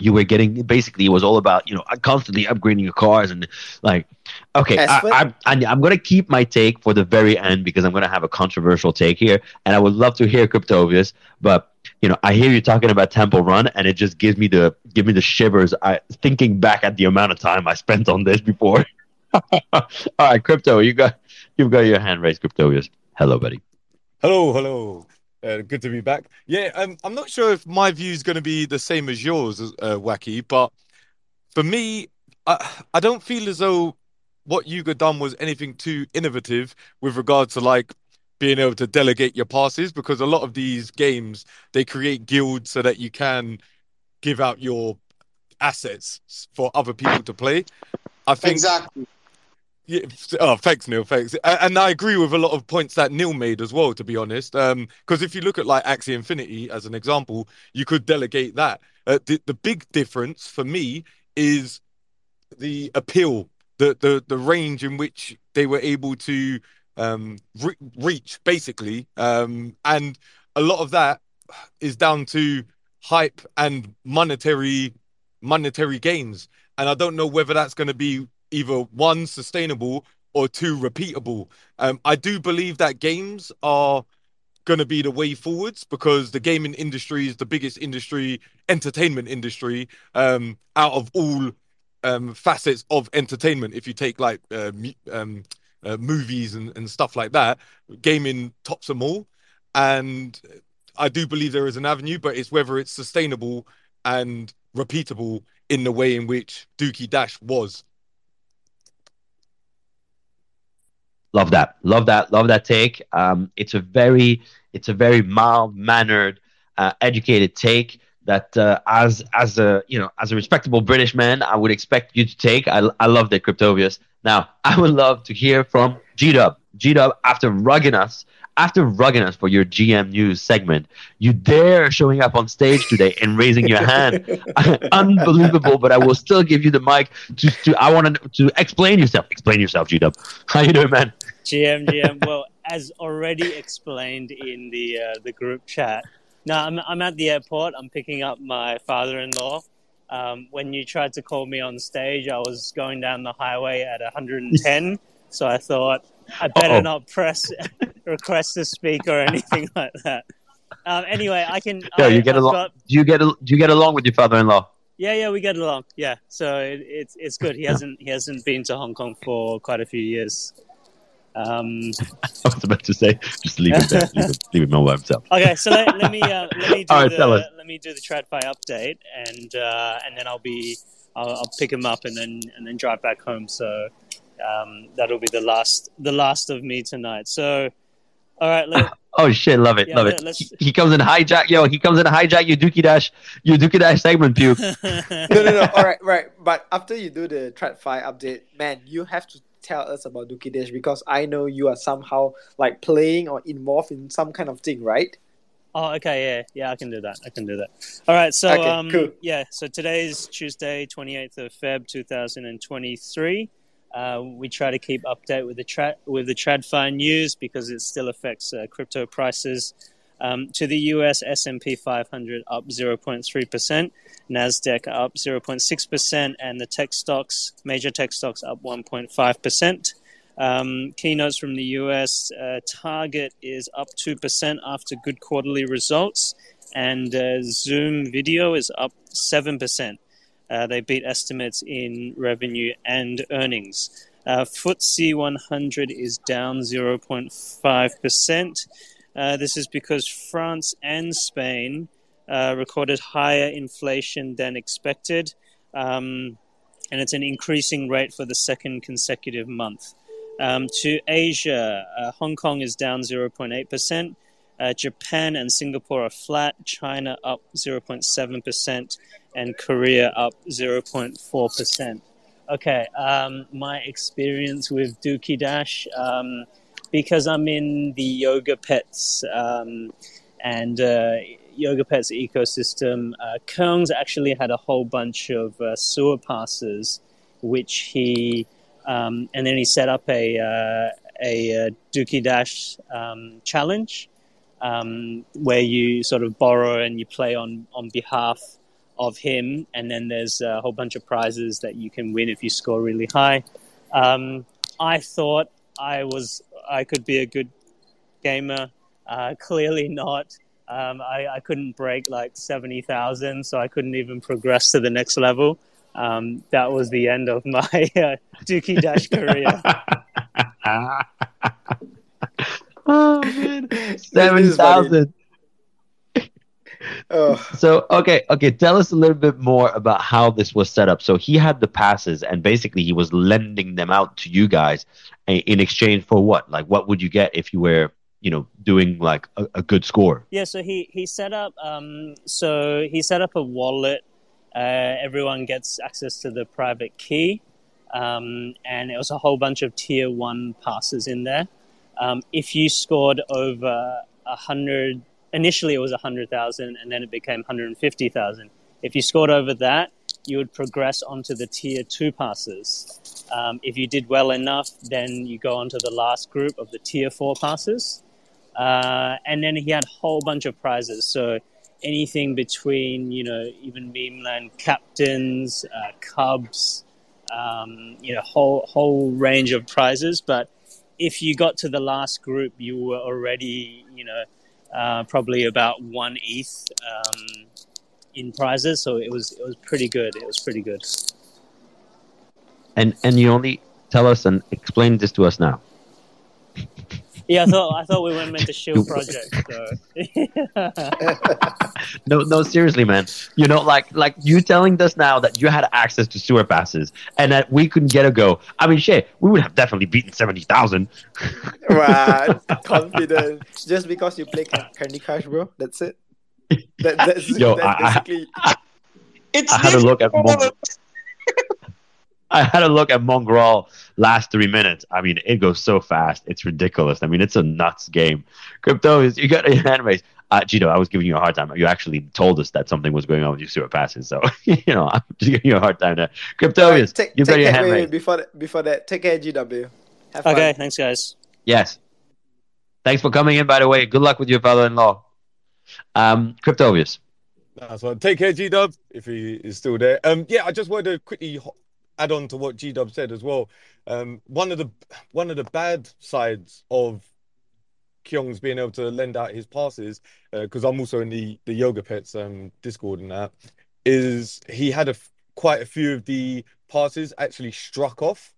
you were getting basically it was all about you know constantly upgrading your cars and like okay I, Asphalt? I'm, I'm I'm gonna keep my take for the very end because I'm gonna have a controversial take here and I would love to hear Cryptovius but you know I hear you talking about Temple Run and it just gives me the give me the shivers I thinking back at the amount of time I spent on this before *laughs* all right Crypto you got you've got your hand raised Cryptovius hello buddy Hello, hello. Uh, good to be back. Yeah, um, I'm not sure if my view is going to be the same as yours, uh, Wacky, but for me, I, I don't feel as though what Yuga done was anything too innovative with regard to like being able to delegate your passes because a lot of these games they create guilds so that you can give out your assets for other people to play. I think Exactly. Yeah, oh, thanks, Neil. Thanks, and I agree with a lot of points that Neil made as well. To be honest, um, because if you look at like Axie Infinity as an example, you could delegate that. Uh, the the big difference for me is the appeal, the the the range in which they were able to um re- reach, basically, um, and a lot of that is down to hype and monetary monetary gains. And I don't know whether that's going to be either one sustainable or two repeatable. Um, I do believe that games are going to be the way forwards because the gaming industry is the biggest industry, entertainment industry, um, out of all um, facets of entertainment. If you take like uh, um, uh, movies and, and stuff like that, gaming tops them all. And I do believe there is an avenue, but it's whether it's sustainable and repeatable in the way in which Dookie Dash was. Love that. Love that. Love that take. Um, it's a very, it's a very mild mannered, uh, educated take that, uh, as as a you know as a respectable British man, I would expect you to take. I I love that Cryptovius. Now *laughs* I would love to hear from G Dub. G Dub after rugging us. After rugging us for your GM news segment, you dare showing up on stage today and raising your hand. *laughs* Unbelievable, but I will still give you the mic to, to I want to to explain yourself. Explain yourself, G Dub. How you doing, man? GM, GM. *laughs* Well, as already explained in the uh, the group chat. No, I'm I'm at the airport. I'm picking up my father-in-law. Um, when you tried to call me on stage, I was going down the highway at 110. So I thought I better Uh-oh. not press *laughs* request to speak or anything *laughs* like that. Um, anyway, I can. I, you get I've along. got- Do you get do you get along with your father-in-law? yeah, yeah, we get along. Yeah, so it, it's it's good. He hasn't he hasn't been to Hong Kong for quite a few years. Um, *laughs* I was about to say, just leave him there. leave, him, leave him all by himself. Okay, so let, let me uh, let me do All right, the tell us. let me do the TradFi update, and uh, and then I'll be I'll, I'll pick him up and then and then drive back home. So um, that'll be the last the last of me tonight. So all right, let, *laughs* Oh shit, love it, Yeah, love let- it. He, he comes in hijack, yo. He comes in hijack your Dookie Dash, your Dookie Dash segment, puke. *laughs* No, no, no. All right, right. But after you do the TradFi update, man, you have to tell us about Dookie Dash because I know you are somehow like playing or involved in some kind of thing, right? Oh, okay, yeah, yeah, I can do that. I can do that. All right, so Okay, um, cool. yeah, so today's Tuesday, twenty eighth of Feb, two thousand and twenty three. Uh, we try to keep update with the tra- with the TradFi news because it still affects uh, crypto prices. Um, to the US, S&P 500 up 0.3 percent, Nasdaq up 0.6 percent, and the tech stocks, major tech stocks, up 1.5 percent. Um, keynotes from the US uh, Target is up 2% after good quarterly results, and uh, Zoom video is up 7%. Uh, they beat estimates in revenue and earnings. Uh, FTSE 100 is down 0.5%. Uh, this is because France and Spain uh, recorded higher inflation than expected, um, and it's an increasing rate for the second consecutive month. Um, to Asia, uh, Hong Kong is down 0.8%. Uh, Japan and Singapore are flat. China up 0.7%, and Korea up 0.4%. Okay, um, my experience with Dookie Dash, um, because I'm in the Yogapetz um, and uh, Yogapetz ecosystem, uh, actually had a whole bunch of uh, sewer passes, which he um, and then he set up a uh, a uh, Dookie Dash um, challenge um, where you sort of borrow and you play on on behalf of him, and then there's a whole bunch of prizes that you can win if you score really high. Um, I thought I was I could be a good gamer. Uh, clearly not. Um, I, I couldn't break like seventy thousand, so I couldn't even progress to the next level. Um, that was the end of my *laughs* uh, Dookie Dash career. *laughs* oh man, *laughs* This seven is funny. thousand. Oh, So okay, okay. Tell us a little bit more about how this was set up. So he had the passes, and basically he was lending them out to you guys in exchange for what? Like, what would you get if you were, you know doing like a, a good score. Yeah, so he he set up um so he set up a wallet. Uh, everyone gets access to the private key, um, and it was a whole bunch of tier one passes in there. Um, if you scored over a hundred, initially it was a hundred thousand, and then it became hundred and fifty thousand. If you scored over that, you would progress onto the tier two passes. Um, if you did well enough, then you go on to the last group of the tier four passes. Uh, and then he had a whole bunch of prizes. So anything between, you know, even Memeland captains, uh, Cubs, um, you know, whole whole range of prizes. But if you got to the last group, you were already, you know, uh, probably about one ETH um, in prizes. So it was it was pretty good. It was pretty good. And and you only tell us and explain this to us now. Yeah, I thought I thought we weren't meant to shield projects. So. *laughs* no, no, seriously, man. You know, like like you telling us now that you had access to sewer passes and that we couldn't get a go. I mean, shit, we would have definitely beaten seventy thousand. right, *laughs* confident. Just because you play Candy Crush, bro. That's it. That, that's, Yo, that's I- I- basically. It's *laughs* I had a look at difficult. Mon- I had a look at Mongraal last three minutes. I mean, it goes so fast. It's ridiculous. I mean, it's a nuts game. Crypto is you got your hand raised. Uh, Gino, I was giving you a hard time. You actually told us that something was going on with your sewer passes. So, *laughs* you know, I'm just giving you a hard time there. Cryptovius, take, you got take your care, hand wait, wait, raised. before that, before that, take care, GW. Have fun. okay, thanks guys. Yes. Thanks for coming in, by the way. Good luck with your father in law. Um, Cryptovius. That's one. Take care, G Dub, if he is still there. Um, yeah, I just wanted to quickly ho- add on to what G Dub said as well. Um, one of the one of the bad sides of Keong's being able to lend out his passes, because I'm also in the the Yogapetz um Discord and that, is he had a quite a few of the passes actually struck off.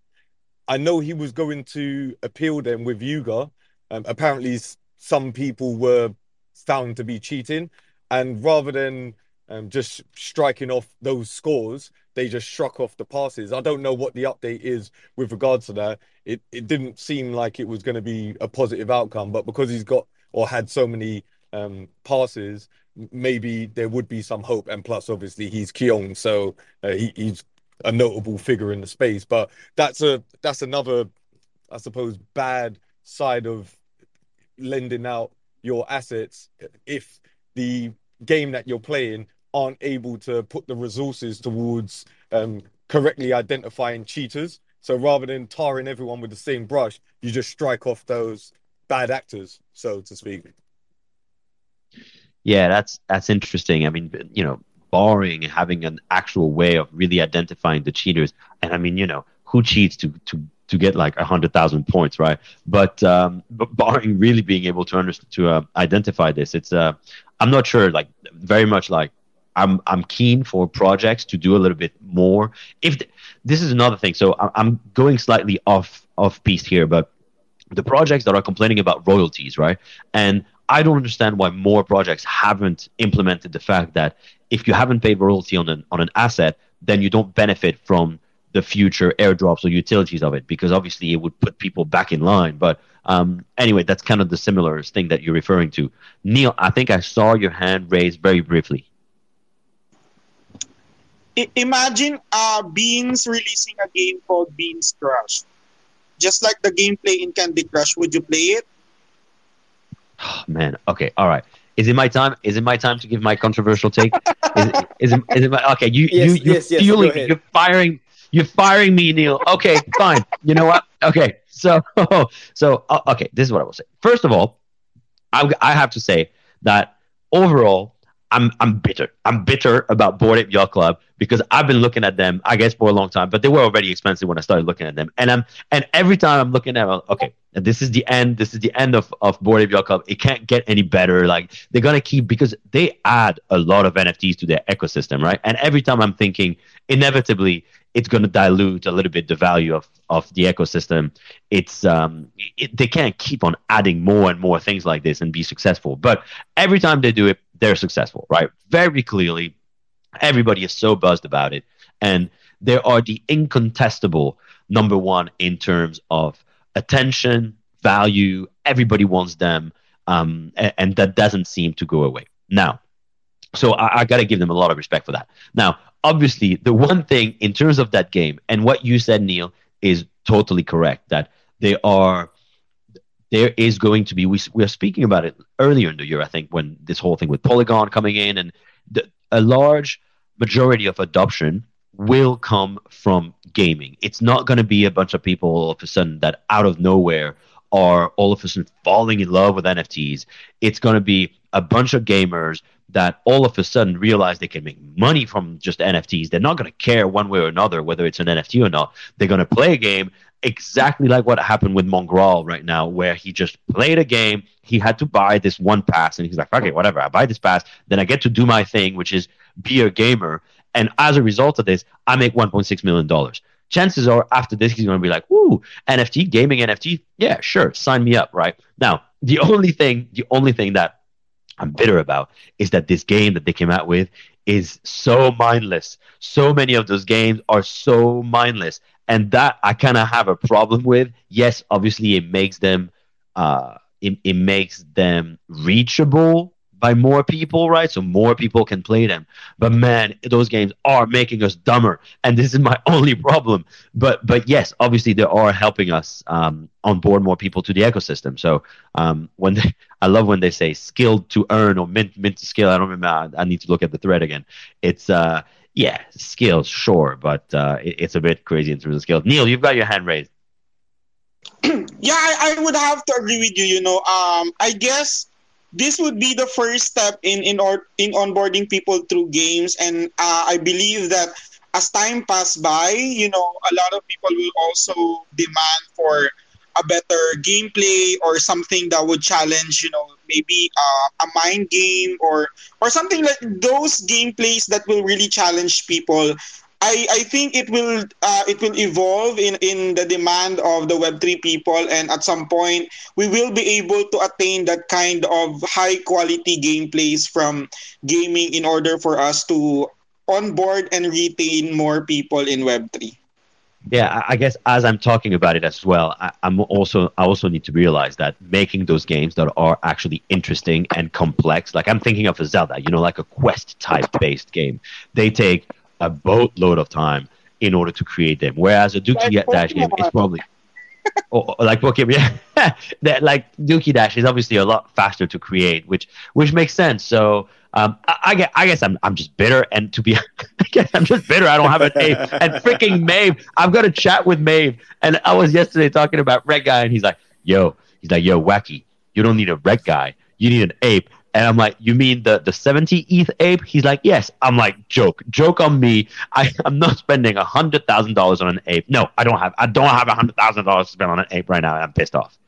I know he was going to appeal them with Yuga. Um, apparently, some people were found to be cheating, and rather than um, just striking off those scores, they just struck off the passes. I don't know what the update is with regards to that. It it didn't seem like it was going to be a positive outcome, but because he's got or had so many um, passes, maybe there would be some hope. And plus, obviously, he's Keong, so uh, he, he's a notable figure in the space. But that's a that's another, I suppose, bad side of lending out your assets if the game that you're playing aren't able to put the resources towards um, correctly identifying cheaters. So rather than tarring everyone with the same brush, you just strike off those bad actors, so to speak. Yeah, that's that's interesting. I mean, you know, barring having an actual way of really identifying the cheaters, and I mean, you know, who cheats to to to get like hundred thousand points, right? But um, but barring really being able to understand to uh, identify this, it's uh, I'm not sure. Like very much like I'm I'm keen for projects to do a little bit more. If th- this is another thing, so I- I'm going slightly off off piece here, but the projects that are complaining about royalties, right? And I don't understand why more projects haven't implemented the fact that if you haven't paid royalty on an on an asset, then you don't benefit from the future airdrops or utilities of it, because obviously it would put people back in line. But um, anyway, that's kind of the similar thing that you're referring to. Neil, I think I saw your hand raised very briefly. I- imagine uh, Beans releasing a game called Beans Crush. Just like the gameplay in Candy Crush, would you play it? Oh, man, okay, all right. Is it my time? Is it my time to give my controversial take? *laughs* is, it, is, it, is it my okay? You Yes, you you're yes, yes, fueling go me. You're firing. You're firing me, Neil. Okay, *laughs* fine. You know what? Okay, so *laughs* so uh, okay. This is what I will say. First of all, I I have to say that overall, I'm I'm bitter. I'm bitter about Bored Ape Yacht Club because I've been looking at them, I guess, for a long time. But they were already expensive when I started looking at them, and I'm and every time I'm looking at, them, okay, this is the end. This is the end of of Bored Ape Yacht Club. It can't get any better. Like they're gonna keep because they add a lot of NFTs to their ecosystem, right? And every time I'm thinking, inevitably, it's gonna dilute a little bit the value of of the ecosystem. It's um, it, they can't keep on adding more and more things like this and be successful. But every time they do it, they're successful, right? Very clearly, everybody is so buzzed about it, and they are the incontestable number one in terms of attention, value. Everybody wants them, um, and, and that doesn't seem to go away now. So I, I got to give them a lot of respect for that. Now, obviously, the one thing in terms of that game and what you said, Neil, is totally correct. That they are there is going to be we, we were speaking about it earlier in the year i think when this whole thing with polygon coming in and the, a large majority of adoption will come from gaming. It's not going to be a bunch of people all of a sudden that out of nowhere are all of a sudden falling in love with nfts it's going to be a bunch of gamers that all of a sudden realize they can make money from just nfts they're not going to care one way or another whether it's an nft or not. They're going to play a game exactly like what happened with Mongraal right now, where he just played a game. He had to buy this one pass, and he's like, okay, whatever. I buy this pass, then I get to do my thing, which is be a gamer. And as a result of this, I make $1.6 million. Chances are, after this, he's going to be like, "Ooh, NFT gaming, NFT, yeah, sure, sign me up." Right now, the only thing, the only thing that I'm bitter about is that this game that they came out with is so mindless. So many of those games are so mindless and that I kind of have a problem with. Yes, obviously it makes them uh, it, it makes them reachable by more people, right? So more people can play them. But man, those games are making us dumber, and this is my *laughs* only problem. But but yes, obviously they are helping us um, onboard more people to the ecosystem. So um, when they, *laughs* I love when they say skilled to earn or mint mint to skill. I don't remember. I, I need to look at the thread again. It's uh yeah, skills, sure, but uh, it, it's a bit crazy in terms of skills. Neil, you've got your hand raised. *clears throat* yeah, I, I, would have to agree with you. You know, um, I guess this would be the first step in in or in onboarding people through games, and uh, I believe that as time pass by, you know, a lot of people will also demand for a better gameplay or something that would challenge, you know, maybe uh, a mind game or or something like those gameplays that will really challenge people. I, I think it will uh, it will evolve in, in the demand of the Web three people, and at some point we will be able to attain that kind of high quality gameplays from gaming in order for us to onboard and retain more people in Web three yeah i guess as i'm talking about it as well I, am also i also need to realize that making those games that are actually interesting and complex like i'm thinking of a zelda you know like a quest type based game. They take a boatload of time in order to create them whereas a dookie like dash game is probably or, or like Pokemon, *laughs* yeah, that like Dookie Dash is obviously a lot faster to create, which which makes sense. So um, I, I, guess, I guess I'm, I'm just bitter, and to be, *laughs* I guess I'm just bitter. I don't have an ape. And freaking Maeve, I've got to chat with Maeve, and I was yesterday talking about Red Guy, and he's like, "Yo," he's like, "Yo, Wacky, you don't need a Red Guy, you need an ape." And I'm like, "You mean the the 70 ETH ape?" He's like, "Yes." I'm like, "Joke, joke on me. I I'm not spending a hundred thousand dollars on an ape. No, I don't have. I don't have a hundred thousand dollars to spend on an ape right now. I'm pissed off."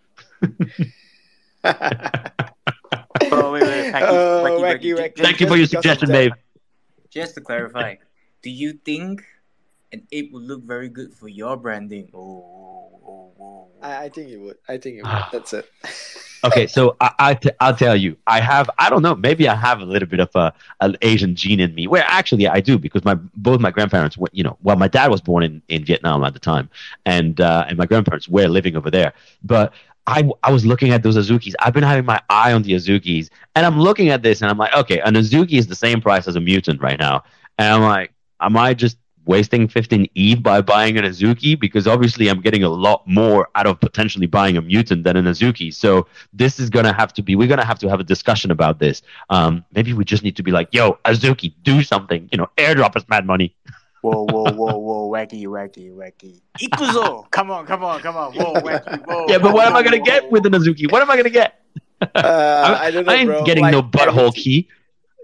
*laughs* *laughs* *laughs* oh, wait, wait. Wacky, Oh, wacky, wacky, wacky. wacky. Thank you for your Just because of suggestion, that. Maeve. Just to clarify, do you think an ape would look very good for your branding? Oh, oh, oh, oh. I, I think it would. I think it would. That's it. *laughs* okay, so I, I t- I'll tell you, I have I don't know, maybe I have a little bit of a an Asian gene in me. Where actually I do because my both my grandparents, were, you know, well, my dad was born in, in Vietnam at the time, and uh, and my grandparents were living over there, but. I, I was looking at those Azukis. I've been having my eye on the Azukis, and I'm looking at this, and I'm like, okay, an Azuki is the same price as a mutant right now, and I'm like, am I just wasting 15 ETH by buying an Azuki? Because obviously I'm getting a lot more out of potentially buying a mutant than an Azuki. So this is gonna have to be we're gonna have to have a discussion about this. Um, maybe we just need to be like, yo, Azuki, do something. You know, airdrop us mad money. *laughs* Whoa, whoa, whoa, whoa, wacky, wacky, wacky. Ikuzo! Come on, come on, come on. Whoa, wacky, whoa. *laughs* Yeah, but what am I gonna whoa, get whoa. with an Azuki? What am I gonna get? Uh, I *laughs* don't know, I ain't bro. getting Like, no butthole key.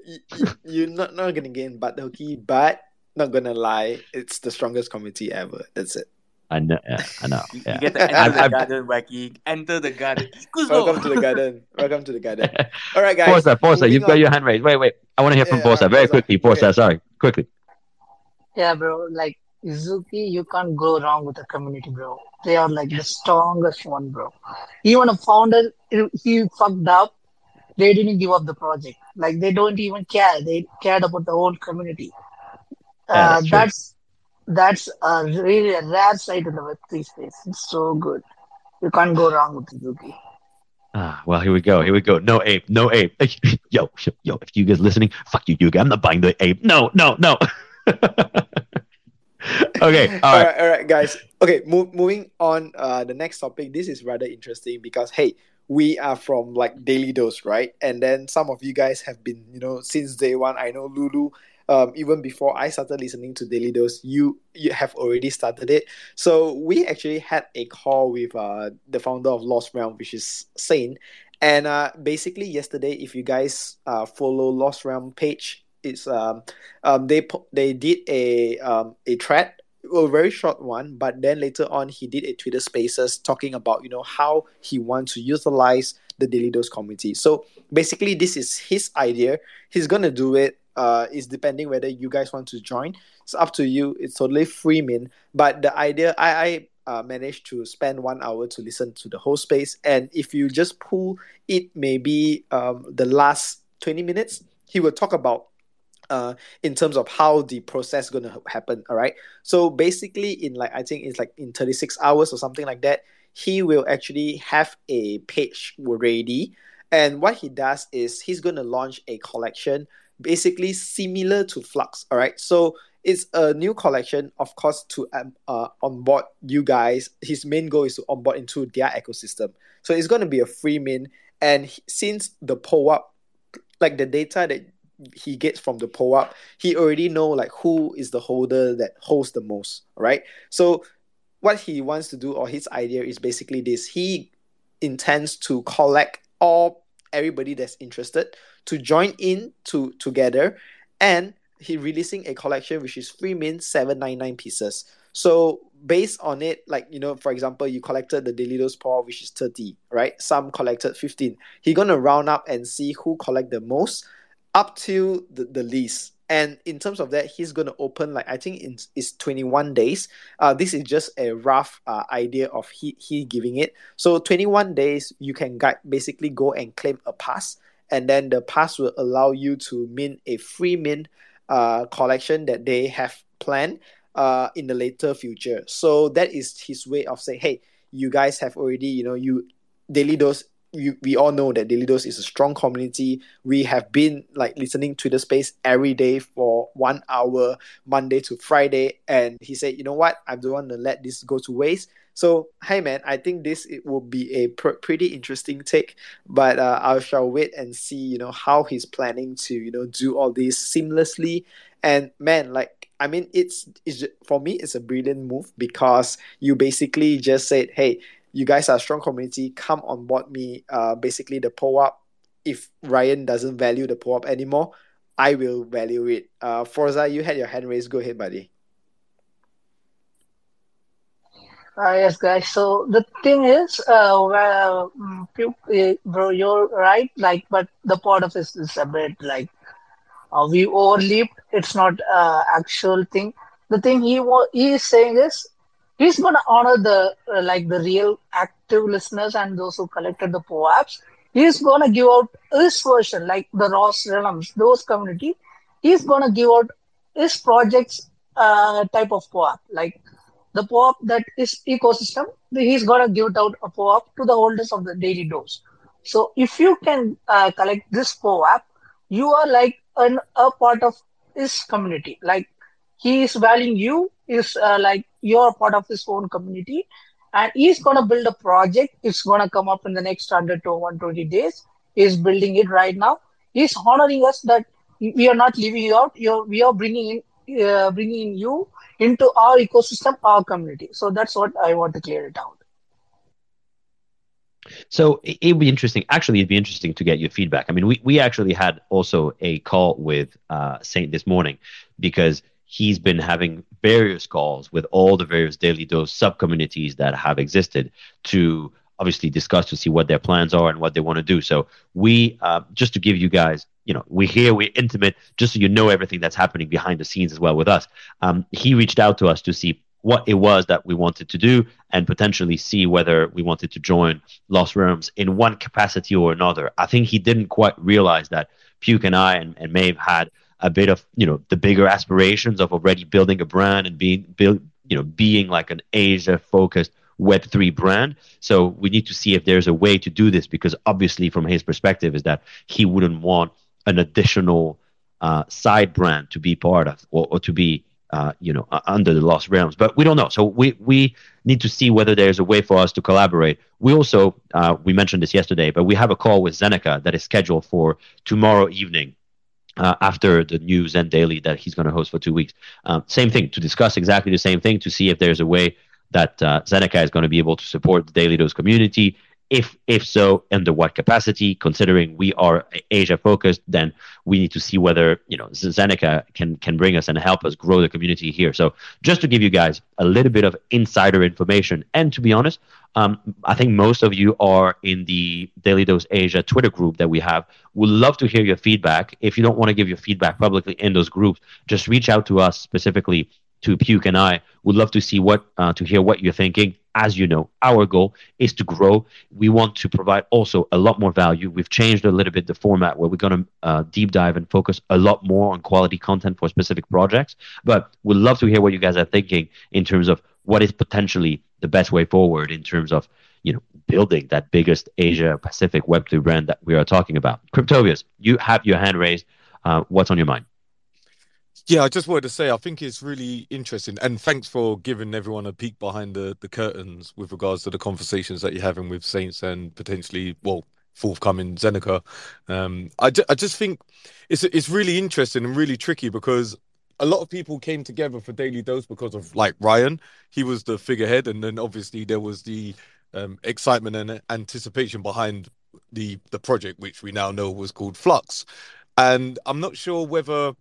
y- y- You're not not gonna get in butthole key, but not gonna lie, it's the strongest committee ever. That's it. I know. Yeah, I know. You, Yeah. you get to *laughs* enter I've- the I've- garden, wacky. Enter the garden. Ikuzo! Welcome to the garden. Welcome to the garden. All right, guys. Forza, Forza, you've got your hand raised. Wait, wait. I want to hear from Forza alright, very Forza. quickly. Forza, Okay. sorry, quickly. Yeah, bro. Like Azuki, you can't go wrong with the community, bro. They are like the strongest one, bro. Even a founder, he fucked up. They didn't give up the project. Like they don't even care. They cared about the whole community. Yeah, Uh, that's that's that's a really a rare sight in the Web3 space. It's so good. You can't go wrong with Suzuki. Ah, well, here we go. Here we go. No ape. No ape. *laughs* Yo, yo, if you guys listening, fuck you, Yuga. I'm not buying the ape. No, no, no. *laughs* *laughs* okay. All *laughs* all right. right, all right, guys. Okay, mo- moving on. Uh, the next topic. This is rather interesting because hey, we are from like Daily Dose, right? And then some of you guys have been, you know, since day one. I know Lulu. Um, even before I started listening to Daily Dose, you you have already started it. So we actually had a call with uh the founder of Lost Realm, which is Saint. And uh, basically yesterday, if you guys uh, follow Lost Realm page, it's um, um they they did a um a thread a very short one, but then later on he did a Twitter Spaces talking about you know how he wants to utilize the Daily Dose community. So basically, this is his idea. He's gonna do it. Uh, is depending whether you guys want to join. It's up to you. It's totally free, min. But the idea, I I uh, managed to spend one hour to listen to the whole space, and if you just pull it, maybe um the last twenty minutes, he will talk about uh, in terms of how the process going to happen. All right. So basically, in like I think it's like in 36 hours or something like that, he will actually have a page ready. And what he does is he's going to launch a collection basically similar to Flux. All right. So it's a new collection, of course, to um, uh, onboard you guys. His main goal is to onboard into their ecosystem. So it's going to be a free min. And since the POAP, like the data that he gets from the POAP, he already know like who is the holder that holds the most, right? So what he wants to do or his idea is basically this. He intends to collect all everybody that's interested to join in to together and he releasing a collection which is free mint 799 pieces. So based on it, like you know, for example, you collected the Delidos POAP, which is 30, right? Some collected 15. He gonna round up and see who collect the most up to the, the least. And in terms of that, he's going to open like I think it's, it's 21 days. Uh, this is just a rough uh, idea of he he giving it. So 21 days, you can guide, basically go and claim a pass, and then the pass will allow you to mint a free mint uh, collection that they have planned uh, in the later future. So that is his way of saying, hey, you guys have already, you know, you daily dose you, we all know that Daily Dose is a strong community. We have been like listening to the space every day for one hour, Monday to Friday. And he said, you know what? I don't want to let this go to waste. So, hey man, I think this it will be a pr- pretty interesting take, but uh, I shall wait and see, you know, how he's planning to, you know, do all this seamlessly. And man, like, I mean, it's, it's for me, it's a brilliant move because you basically just said, hey, you guys are a strong community. Come on board me. Uh, basically the POAP. If Ryan doesn't value the POAP anymore, I will value it. Uh, Forza, you had your hand raised. Go ahead, buddy. Uh, yes, guys. So the thing is, uh, well, mm, eh, bro, you're right. Like, but the part of this is a bit like uh, we overleaped. It's not uh, actual thing. The thing he wa- he is saying is he's gonna honor the uh, like the real active listeners and those who collected the POAPs. He's gonna give out his version, like the Lost Realms, those community. He's gonna give out his project's uh, type of POAP, like the POAP that is ecosystem. He's gonna give it out a POAP to the holders of the daily dose. So if you can uh, collect this POAP, you are like an, a part of his community. Like he is valuing you is uh, like you're part of his own community and he's going to build a project. It's going to come up in the next 100 to 120 days. He's building it right now. He's honoring us that we are not leaving you out. You're, we are bringing in uh, bringing you into our ecosystem our community. So that's what i want to clear it out. So it, it'd be interesting. Actually, it'd be interesting to get your feedback. I mean, we, we actually had also a call with uh, Saint this morning because he's been having various calls with all the various daily dose sub communities that have existed to obviously discuss to see what their plans are and what they want to do. So we uh, just to give you guys, you know, we're here, we're intimate, just so you know everything that's happening behind the scenes as well with us. Um, he reached out to us to see what it was that we wanted to do and potentially see whether we wanted to join Lost Realms in one capacity or another. I think he didn't quite realize that Puke and I and, and Maeve had a bit of, you know, the bigger aspirations of already building a brand and being build, you know, being like an Asia focused Web3 brand. So we need to see if there's a way to do this because obviously, from his perspective, is that he wouldn't want an additional uh, side brand to be part of or, or to be uh, you know, uh, under the Lost Realms. But we don't know. So we we need to see whether there's a way for us to collaborate. We also uh, we mentioned this yesterday, but we have a call with Zeneca that is scheduled for tomorrow evening. Uh, after the new Zen Daily that he's going to host for two weeks, um, same thing to discuss exactly the same thing to see if there's a way that uh, Zeneca is going to be able to support the Daily Dose community if if so, under what capacity? Considering we are Asia focused, then we need to see whether you know Zeneca can can bring us and help us grow the community here. So just to give you guys a little bit of insider information, and to be honest, um, I think most of you are in the Daily Dose Asia Twitter group that we have. We'd love to hear your feedback. If you don't want to give your feedback publicly in those groups, just reach out to us specifically to Puke and I. Would love to see what uh, to hear what you're thinking as you know, our goal is to grow. We want to provide also a lot more value. We've changed a little bit the format where we're going to uh, deep dive and focus a lot more on quality content for specific projects. But we'd love to hear what you guys are thinking in terms of what is potentially the best way forward in terms of you know building that biggest Asia Pacific Web3 brand that we are talking about. Cryptovius, you have your hand raised. Uh, what's on your mind? Yeah, I just wanted to say I think it's really interesting, and thanks for giving everyone a peek behind the, the curtains with regards to the conversations that you're having with Saints and potentially, well, forthcoming Zeneca. Um, I, ju- I just think it's it's really interesting and really tricky because a lot of people came together for Daily Dose because of like Ryan, he was the figurehead, and then obviously there was the um, excitement and anticipation behind the the project, which we now know was called Flux. And I'm not sure whether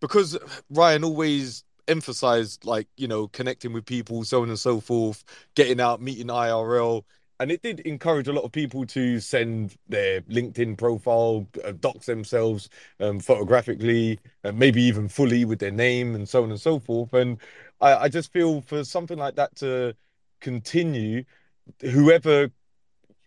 because Ryan always emphasized like you know connecting with people so on and so forth getting out meeting irl and it did encourage a lot of people to send their linkedin profile uh, docs themselves um, photographically and maybe even fully with their name and so on and so forth. And I, I just feel for something like that to continue whoever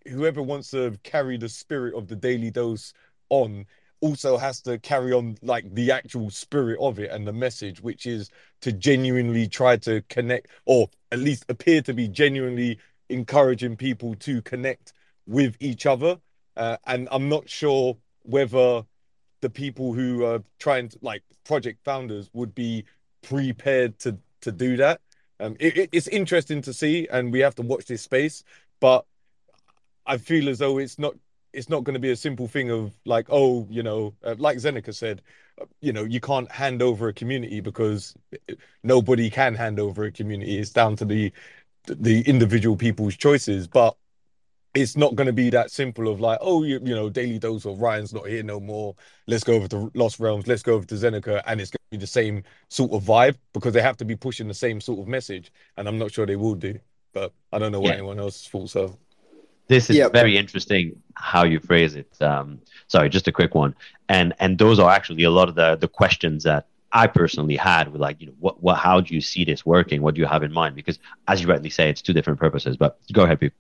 whoever wants to carry the spirit of the daily dose on also has to carry on like the actual spirit of it and the message, which is to genuinely try to connect or at least appear to be genuinely encouraging people to connect with each other. Uh, and I'm not sure whether the people who are trying to like project founders would be prepared to to do that. Um, it, it's interesting to see, and we have to watch this space. But I feel as though it's not it's not going to be a simple thing of like, oh, you know, uh, like Zeneca said, uh, you know, you can't hand over a community because nobody can hand over a community. It's down to the the individual people's choices, but it's not going to be that simple of like, oh, you, you know, Daily Dose of Ryan's not here no more. Let's go over to Lost Realms. Let's go over to Zeneca, and it's going to be the same sort of vibe because they have to be pushing the same sort of message, and I'm not sure they will do. But I don't know what yeah. anyone else's thoughts are. This is very interesting how you phrase it. Um, sorry, just a quick one. And and those are actually a lot of the the questions that I personally had with like, you know, what what how do you see this working? What do you have in mind? Because as you rightly say, it's two different purposes. But go ahead, Pete.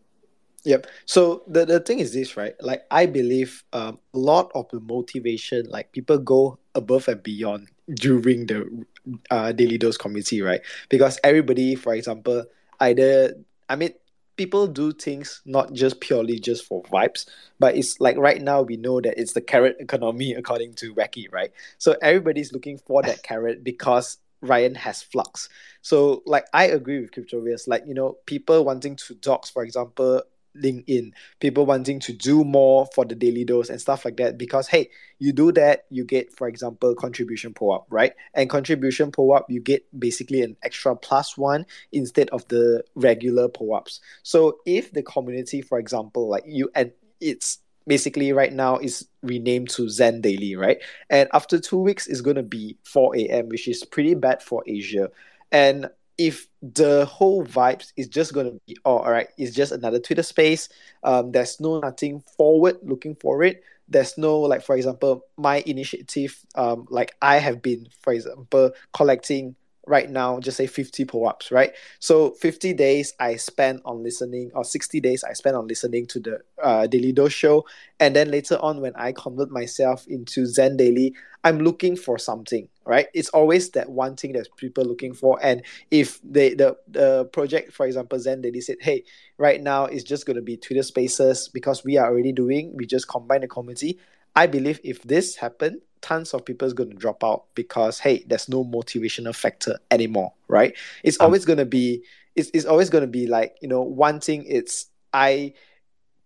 Yep. So the, the thing is this, right? Like I believe um, a lot of the motivation, like people go above and beyond during the uh, daily dose community, right? Because everybody, for example, either I mean people do things not just purely just for vibes, but it's like right now we know that it's the carrot economy *laughs* according to Wacky, right? So everybody's looking for that *laughs* carrot because Ryan has flux. So like I agree with Cryptovius, like you know, people wanting to docs, for example, LinkedIn, people wanting to do more for the daily dose and stuff like that. Because hey, you do that, you get, for example, contribution POAP, right? And contribution POAP, you get basically an extra plus one instead of the regular POAPs. So if the community, for example, like you and it's basically right now is renamed to Zen Daily, right? And after two weeks, it's gonna be 4 a.m., which is pretty bad for Asia. And if the whole vibes is just going to be oh, all right it's just another twitter space um there's no nothing forward looking for it there's no like for example my initiative um like i have been for example collecting right now, just say 50 POAPs, right? So 50 days I spend on listening, or 60 days I spend on listening to the uh, Daily Dose show. And then later on, when I convert myself into Zen Daily, I'm looking for something, right? It's always that one thing that people looking for. And if they, the, the project, for example, Zen Daily said, hey, right now it's just going to be Twitter spaces because we are already doing, we just combine the community. I believe if this happened, tons of people is going to drop out because hey there's no motivational factor anymore right? It's Um, always going to be it's, it's always going to be like you know one thing it's i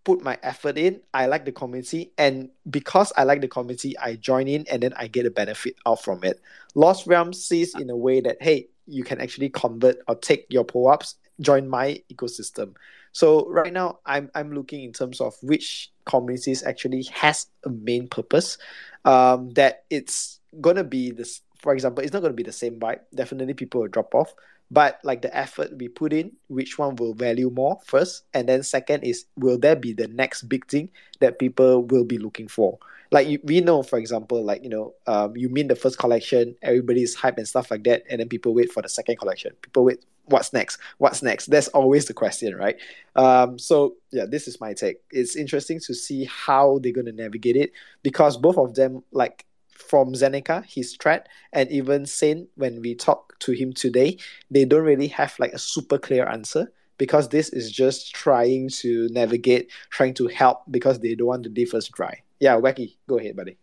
put my effort in i like the community and because i like the community i join in and then i get a benefit out from it. Lost realm sees in a way that hey you can actually convert or take your POAPs join my ecosystem so right now i'm i'm looking in terms of which communities actually has a main purpose um, that it's gonna be this. For example, it's not gonna be the same vibe. Definitely, people will drop off. But like the effort we put in, which one will value more first, and then second is will there be the next big thing that people will be looking for? Like we know, for example, like you know, um, you mean the first collection, everybody's hype and stuff like that, and then people wait for the second collection. People wait, what's next? What's next? That's always the question, right? Um, so yeah, this is my take. It's interesting to see how they're gonna navigate it because both of them, like from Zeneca, his threat, and even Saint, when we talk to him today, they don't really have like a super clear answer because this is just trying to navigate, trying to help because they don't want the differs dry. Yeah, Wacky, go ahead, buddy.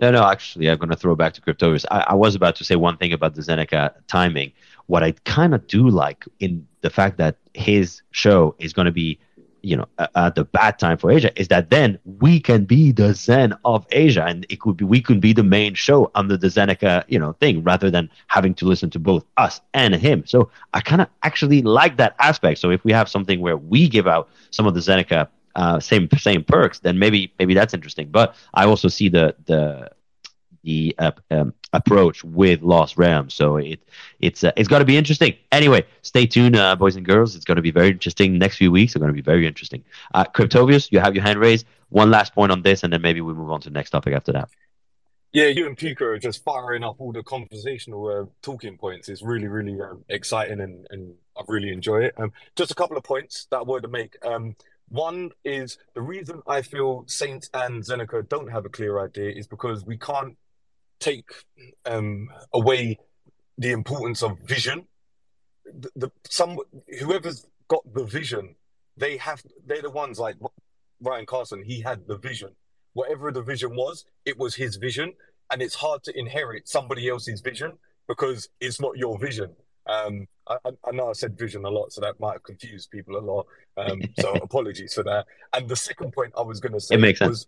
No, no, actually, I'm going to throw back to Cryptovius. I, I was about to say one thing about the Zeneca timing. What I kind of do like in the fact that his show is going to be, you know, at, the bad time for Asia is that then we can be the Zen of Asia, and it could be we could be the main show under the Zeneca, you know, thing rather than having to listen to both us and him. So I kind of actually like that aspect. So if we have something where we give out some of the Zeneca uh, same same perks, then maybe maybe that's interesting. But I also see the the the uh, um, approach with Lost Realms, so it it's uh, it's going to be interesting. Anyway, stay tuned, uh, boys and girls. It's going to be very interesting. Next few weeks are going to be very interesting. Uh, Cryptovius, you have your hand raised. One last point on this, and then maybe we move on to the next topic after that. Yeah, you and Puka are just firing up all the conversational uh, talking points. It's really, really um, exciting, and, and I really enjoy it. Um, just a couple of points that I wanted to make. Um, one is the reason I feel Saint and Zeneca don't have a clear idea is because we can't take um, away the importance of vision. The, the some whoever's got the vision, they have they're the ones like Ryan Carson. He had the vision. Whatever the vision was, it was his vision, and it's hard to inherit somebody else's vision because it's not your vision. Um, I, I know I said vision a lot, so that might have confused people a lot. Um, so *laughs* apologies for that. And the second point I was going to say It makes sense. was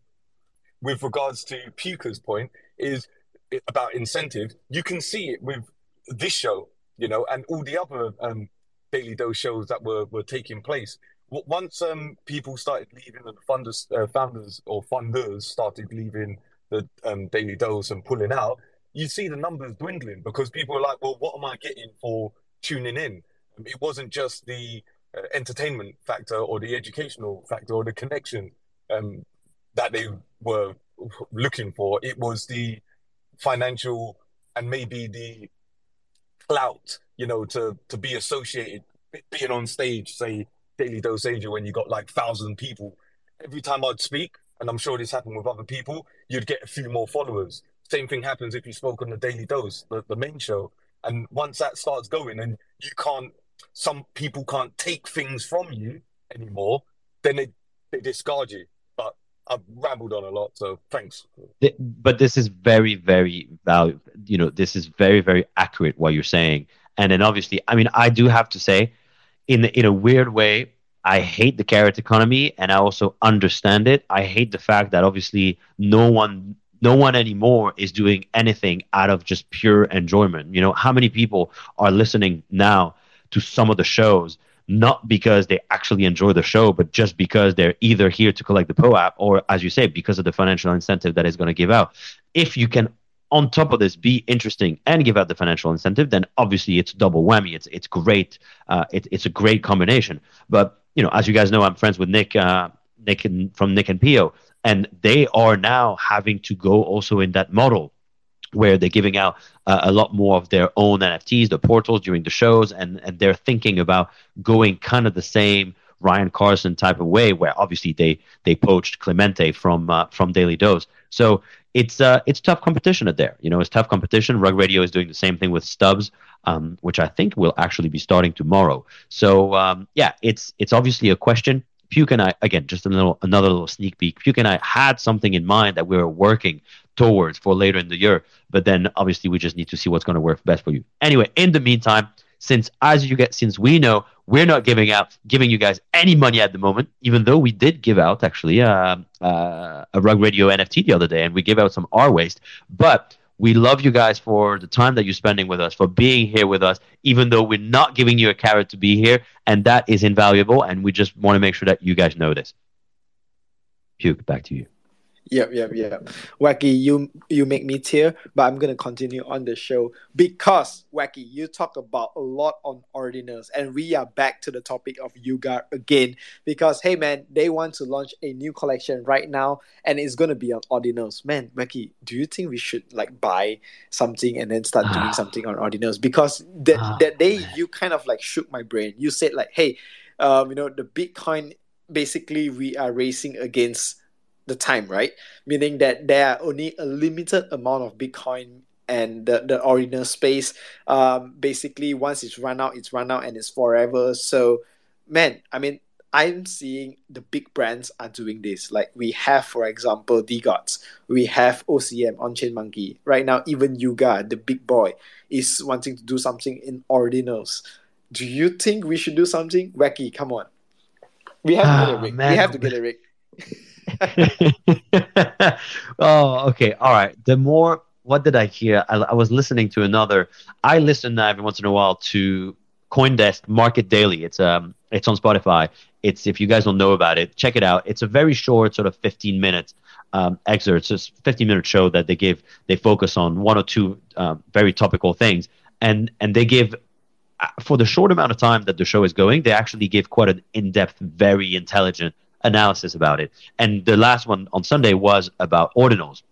with regards to Puka's point is about incentive. You can see it with this show, you know, and all the other um, Daily Dose shows that were, were taking place. Once um, people started leaving and funders, uh, founders or funders started leaving the um, Daily Dose and pulling out, you see the numbers dwindling because people are like, well, what am I getting for tuning in? It wasn't just the uh, entertainment factor or the educational factor or the connection um, that they were looking for. It was the financial and maybe the clout, you know, to to be associated, being on stage, say Daily Dose Asia, when you got like thousand people. Every time I'd speak, and I'm sure this happened with other people, you'd get a few more followers. Same thing happens if you spoke on the Daily Dose, the, the main show. And once that starts going, and you can't, some people can't take things from you anymore, then they they discard you. I've rambled on a lot, so thanks. But this is very very value you know this is very very accurate what you're saying. And then obviously i mean i do have to say in in a weird way i hate the carrot economy and i also understand it. I hate the fact that obviously no one no one anymore is doing anything out of just pure enjoyment. You know how many people are listening now to some of the shows not because they actually enjoy the show, but just because they're either here to collect the POAP or, as you say, because of the financial incentive that is going to give out. If you can, on top of this, be interesting and give out the financial incentive, then obviously it's double whammy. It's it's great. Uh, it, it's a great combination. But you know, as you guys know, I'm friends with Nick, uh, Nick and, from Nick and Pio, and they are now having to go also in that model where they're giving out uh, a lot more of their own NFTs, the portals during the shows, and and they're thinking about going kind of the same Ryan Carson type of way, where obviously they they poached Clemente from uh, from Daily Dose. So it's uh it's tough competition out there. You know, it's tough competition. Rug Radio is doing the same thing with Stubs, um, which I think will actually be starting tomorrow. So um, yeah, it's it's obviously a question. Puke and I, again, just a little another little sneak peek. Puke and I had something in mind that we were working towards for later in the year, but then obviously we just need to see what's going to work best for you. Anyway, in the meantime, since as you get since we know we're not giving out giving you guys any money at the moment even though we did give out actually uh, uh, a rug radio nft the other day and we gave out some r waste but we love you guys for the time that you're spending with us for being here with us even though we're not giving you a carrot to be here and that is invaluable and we just want to make sure that you guys know this puke back to you Yep, yep, yep. Wacky, you you make me tear, but I'm gonna continue on the show because Wacky, you talk about a lot on ordinals, and we are back to the topic of Yuga again. Because hey man, they want to launch a new collection right now, and it's gonna be on ordinals. Man, Wacky, do you think we should like buy something and then start doing something on ordinals? Because that Ah, that day you kind of like shook my brain. You said like, hey, um, you know, the Bitcoin basically we are racing against the time, right? Meaning that there are only a limited amount of Bitcoin and the, the ordinal space. Um, basically, once it's run out, it's run out and it's forever. So, man, I mean, I'm seeing the big brands are doing this. Like we have, for example, DGods, we have OCM OnChainMonkey. Right now, even Yuga, the big boy, is wanting to do something in ordinals. Do you think we should do something? Wacky, come on. We have to get a Ah, rig. man. We have to get a rig. *laughs* *laughs* oh, okay. All right. The more, what did I hear? I, I was listening to another. I listen now every once in a while to CoinDesk Market Daily. It's um, it's on Spotify. It's if you guys don't know about it, check it out. It's a very short, sort of 15 minutes um, excerpt. It's a 15 minute show that they give. They focus on one or two um, very topical things, and and they give uh, for the short amount of time that the show is going, they actually give quite an in-depth, very intelligent analysis about it. And the last one on Sunday was about ordinals.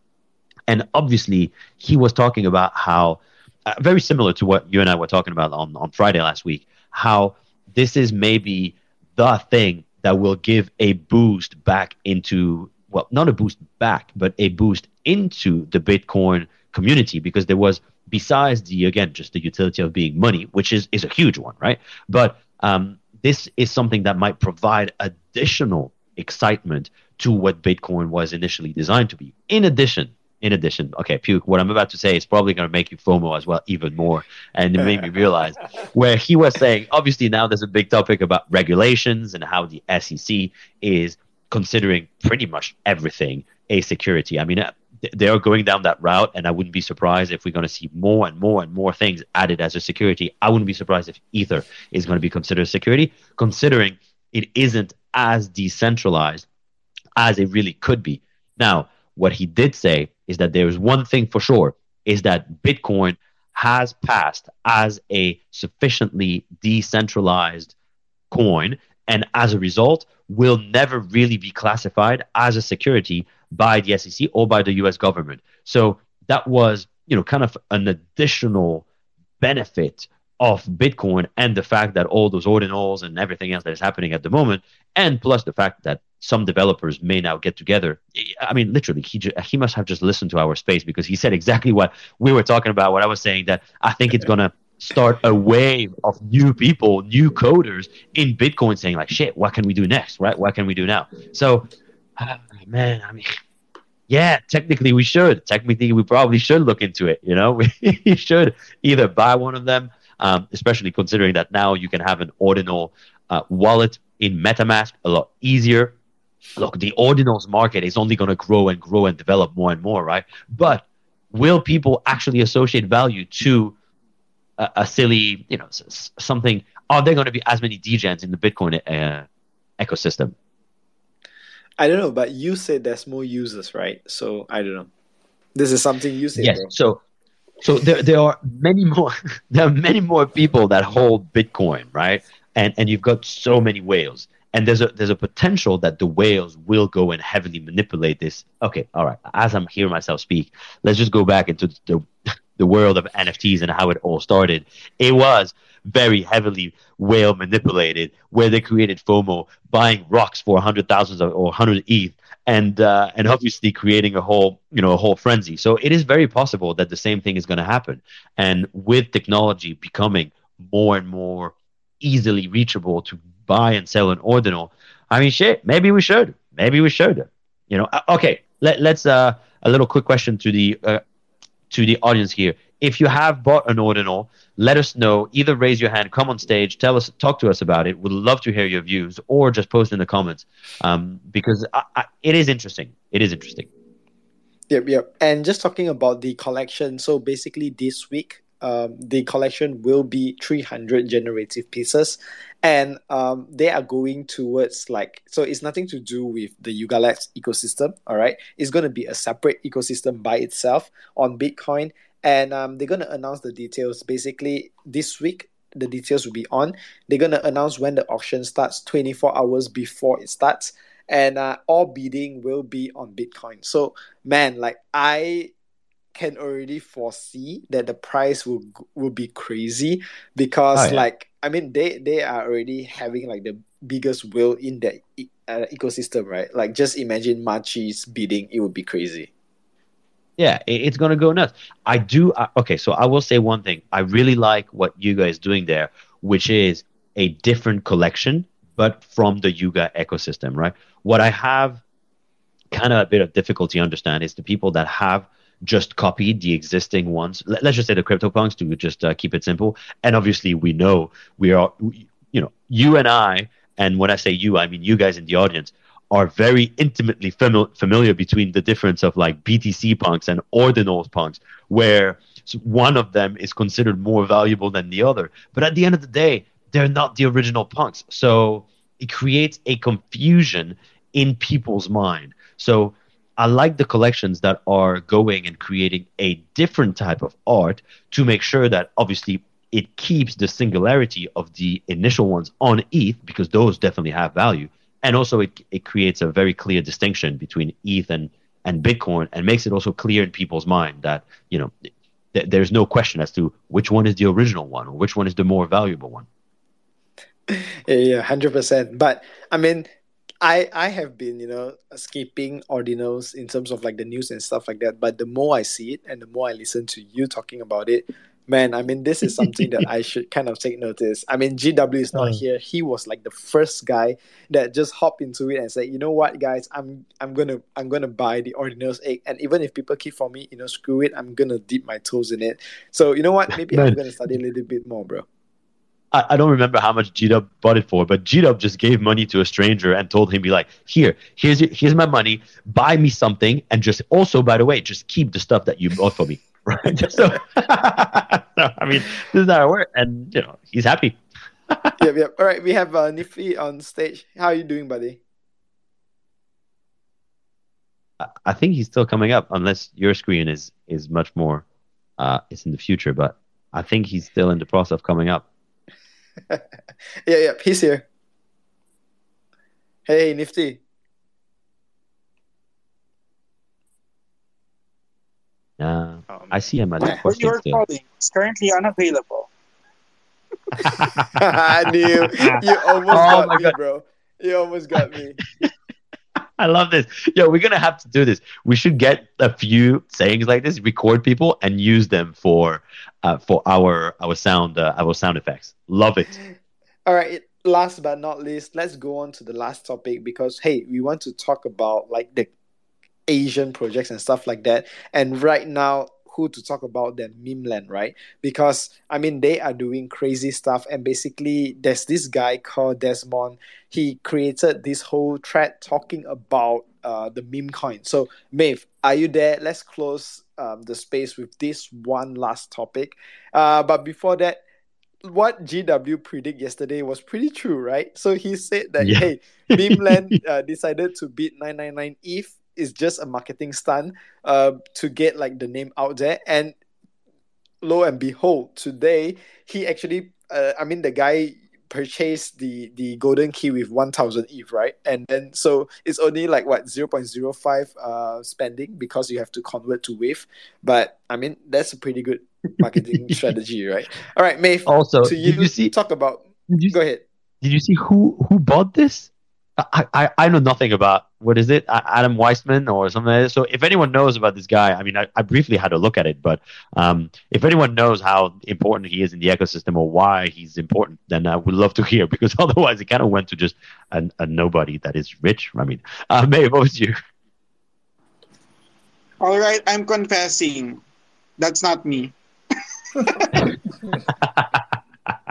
And obviously, he was talking about how, uh, very similar to what you and I were talking about on, on Friday last week, how this is maybe the thing that will give a boost back into, well, not a boost back, but a boost into the Bitcoin community because there was, besides the, again, just the utility of being money, which is, is a huge one, right? But um, this is something that might provide additional excitement to what Bitcoin was initially designed to be. In addition, in addition, okay, Puke, what I'm about to say is probably going to make you FOMO as well, even more. And it made me realize *laughs* where he was saying, obviously, now there's a big topic about regulations and how the SEC is considering pretty much everything a security. I mean, uh, they are going down that route, and I wouldn't be surprised if we're going to see more and more and more things added as a security. I wouldn't be surprised if Ether is going to be considered a security, considering it isn't as decentralized as it really could be. Now, what he did say is that there is one thing for sure is that Bitcoin has passed as a sufficiently decentralized coin and as a result will never really be classified as a security by the SEC or by the US government. So that was, you know, kind of an additional benefit of Bitcoin and the fact that all those ordinals and everything else that is happening at the moment, and plus the fact that some developers may now get together. I mean, literally, he ju- he must have just listened to our space because he said exactly what we were talking about. What I was saying that I think it's gonna start a wave of new people, new coders in Bitcoin saying like, "Shit, what can we do next? Right? What can we do now?" So, ah, man, I mean. Yeah, technically we should. Technically, we probably should look into it. You know, *laughs* we should either buy one of them, um, especially considering that now you can have an ordinal uh, wallet in MetaMask a lot easier. Look, the ordinals market is only going to grow and grow and develop more and more, right? But will people actually associate value to a, a silly, you know, something? Are there going to be as many degens in the Bitcoin uh, ecosystem? I don't know, but you said there's more users, right? So I don't know. This is something you said, yes. bro. So, so there, there are many more. *laughs* There are many more people that hold Bitcoin, right? And and you've got so many whales. and there's a there's a potential that the whales will go and heavily manipulate this. Okay, all right. As I'm hearing myself speak, let's just go back into the the world of NFTs and how it all started. It was very heavily whale manipulated, where they created FOMO, buying rocks for hundred thousands or hundred ETH, and uh, and obviously creating a whole you know a whole frenzy. So it is very possible that the same thing is going to happen, and with technology becoming more and more easily reachable to buy and sell an ordinal, I mean, shit, maybe we should, maybe we should, you know. Uh, okay, let let's uh a little quick question to the uh, to the audience here. If you have bought an ordinal, let us know. Either raise your hand, come on stage, tell us, talk to us about it. We'd love to hear your views, or just post in the comments um, because I, I, it is interesting. It is interesting. Yep, yep. And just talking about the collection, so basically this week, um, the collection will be 300 generative pieces. And um, they are going towards like so it's nothing to do with the Yuga Labs ecosystem all right? It's going to be a separate ecosystem by itself on bitcoin. And um, they're going to announce the details basically this week. The details will be on. They're going to announce when the auction starts 24 hours before it starts. And uh, all bidding will be on bitcoin. So man like i can already foresee that the price will will be crazy because Oh, yeah. like I mean they they are already having like the biggest whale in that e- uh, ecosystem right like just imagine Machi's bidding it would be crazy Yeah, it, it's gonna go nuts. I do. Uh, okay, so I will say one thing. I really like what Yuga is doing there, which is a different collection, but from the Yuga ecosystem, right? What I have kind of a bit of difficulty understand is the people that have just copied the existing ones. Let, us just say the CryptoPunks to just uh, keep it simple. And obviously, we know we are, we, you know, you and I, and when I say you, I mean you guys in the audience, are very intimately famil- familiar between the difference of like BTC punks and ordinals punks, where one of them is considered more valuable than the other. But at the end of the day, they're not the original punks. So it creates a confusion in people's mind. So I like the collections that are going and creating a different type of art to make sure that obviously it keeps the singularity of the initial ones on ETH because those definitely have value. And also it, it creates a very clear distinction between ETH and, and Bitcoin and makes it also clear in people's mind that, you know, th- there's no question as to which one is the original one or which one is the more valuable one. yeah *laughs* yeah hundred percent but I mean I I have been you know skipping ordinals in terms of like the news and stuff like that. But the more I see it and the more I listen to you talking about it man I mean this is something that I should kind of take notice. I mean GW is not Mm. here. He was like the first guy that just hopped into it and said you know what guys? I'm I'm gonna I'm gonna buy the ordinals egg. And even if people keep for me you know screw it I'm gonna dip my toes in it. So you know what? Maybe I'm gonna study a little bit more bro I, I don't remember how much G-Dub bought it for, but G-Dub just gave money to a stranger and told him, be like, here, here's your, here's my money, buy me something, and just also, by the way, just keep the stuff that you bought for me. *laughs* Right? so, *laughs* so, I mean, this is how it works. And, you know, he's happy. *laughs* yep, yep. All right, we have uh, Nifty on stage. How are you doing, buddy? I, I think he's still coming up, unless your screen is, is much more, uh, it's in the future, but I think he's still in the process of coming up. *laughs* yeah, yeah, he's here. Hey, Nifty. Uh, Um, I see him as a When question you're still. calling, it's currently unavailable. *laughs* I knew you almost Oh got my me, God. bro. You almost got me. *laughs* I love this. Yo, we're gonna have to do this. We should get a few sayings like this, record people, and use them for uh, for our our sound uh, our sound effects. Love it. *laughs* All right. Last but not least, let's go on to the last topic because hey, we want to talk about like the Asian projects and stuff like that. And right now, who to talk about than Memeland, right? Because I mean, they are doing crazy stuff, and basically, there's this guy called Desmond. He created this whole thread talking about uh, the meme coin. So, Maeve, are you there? Let's close um, the space with this one last topic. Uh, but before that, what GW predict yesterday was pretty true, right? So he said that Yeah. hey, *laughs* Memeland uh, decided to beat 999 ETH is just a marketing stunt uh, to get like the name out there. And lo and behold, today he actually, uh, I mean, the guy purchased the the golden key with 1000 ETH, right? And then so it's only like what 0.05 uh spending because you have to convert to Wave. But I mean that's a pretty good marketing *laughs* strategy, right? All right, Maeve. Also, to you, did you see? talk about you go ahead. did you see who who bought this? I, I, I know nothing about what is it, Adam Weissman or something. Like that. So if anyone knows about this guy, I mean, I, I briefly had a look at it, but um, if anyone knows how important he is in the ecosystem or why he's important, then I would love to hear *laughs* because otherwise it kind of went to just a, a nobody that is rich. I mean, uh, Maeve, what was you? All right, I'm confessing. That's not me. *laughs*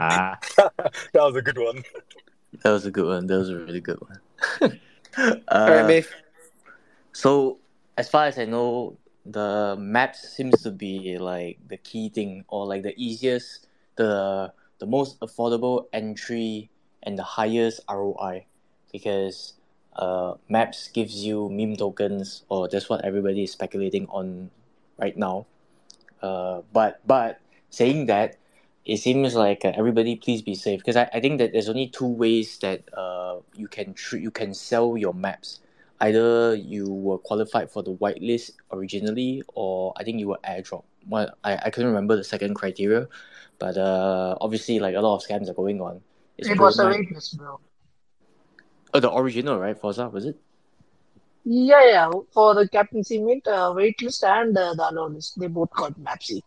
*laughs* That was a good one. That was a good one. That was a really good one. All right, uh, Maeve. so as far as I know, the maps seems to be like the key thing or like the easiest, the the most affordable entry and the highest ROI because uh, maps gives you meme tokens or that's what everybody is speculating on right now. Uh, but but saying that, it seems like uh, everybody please be safe because I, I think that there's only two ways that uh you can tr- you can sell your maps either you were qualified for the whitelist originally or I think you were airdrop. Well, I, I couldn't remember the second criteria, but uh, obviously like a lot of scams are going on. It's It was a pretty much- waitlist, bro. Oh, the original, right? Forza, was it? Yeah, yeah. For the captaincy mint, uh, waitlist and uh, the allow list, they both got Mapsy.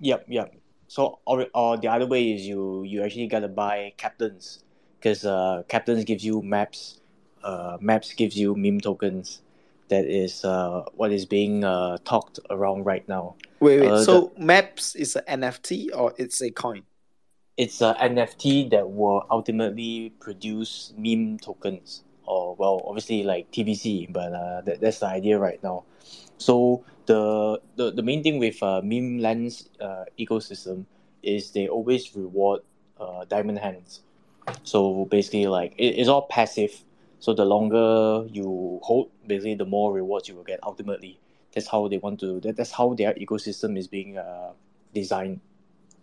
Yep, yep. So or, or the other way is you you actually gotta buy captains because uh, captains gives you maps. Uh, maps gives you meme tokens. That is uh, what is being uh, talked around right now. Wait, wait. Uh, so Maps is an NFT or it's a coin? it's an NFT that will ultimately produce meme tokens, or well, obviously like TBC, but uh, that, that's the idea right now. So the the, the main thing with uh, meme lens uh, ecosystem is they always reward uh, diamond hands. So basically, like it, it's all passive. So the longer you hold, basically, the more rewards you will get. Ultimately, that's how they want to. That, that's how their ecosystem is being uh, designed.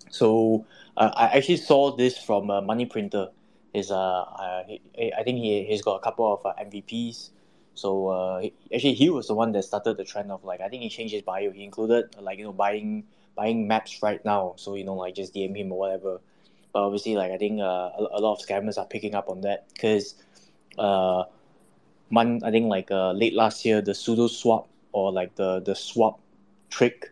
So uh, I actually saw this from uh, Money Printer. Is uh, he, I think he he's got a couple of uh, MVPs. So uh, actually he was the one that started the trend of like I think he changed his bio. He included like you know buying buying maps right now. So you know like just DM him or whatever. But obviously like I think uh, a, a lot of scammers are picking up on that because uh, month I think like uh, late last year the sudoswap or like the the swap trick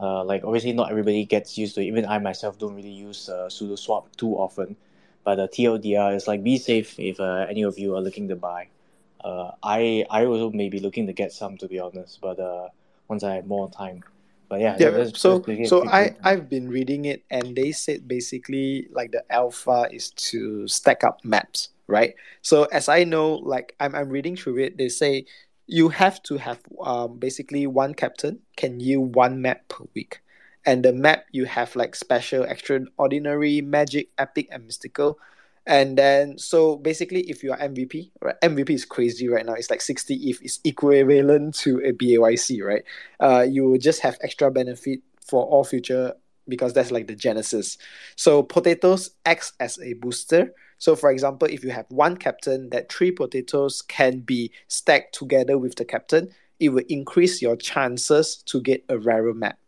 uh, like obviously not everybody gets used to it. Even I myself don't really use uh, sudoswap too often. But the TLDR is like be safe if uh, any of you are looking to buy. Uh, I I also may be looking to get some to be honest, but uh, once I have more time. But yeah, Yeah, that's, so that's so I. I've been reading it and they said basically like the alpha is to stack up maps, right? So as I know, like I'm I'm reading through it, they say you have to have um basically one captain can yield one map per week. And the map you have like special, extraordinary, magic, epic, and mystical. And then so basically if you are MVP, right? MVP is crazy right now. It's like 60 if it's equivalent to a BAYC, right? uh, you will just have extra benefit for all future because that's like the genesis. So potatoes acts as a booster. So for example, if you have one captain, that three potatoes can be stacked together with the captain, it will increase your chances to get a rarer map.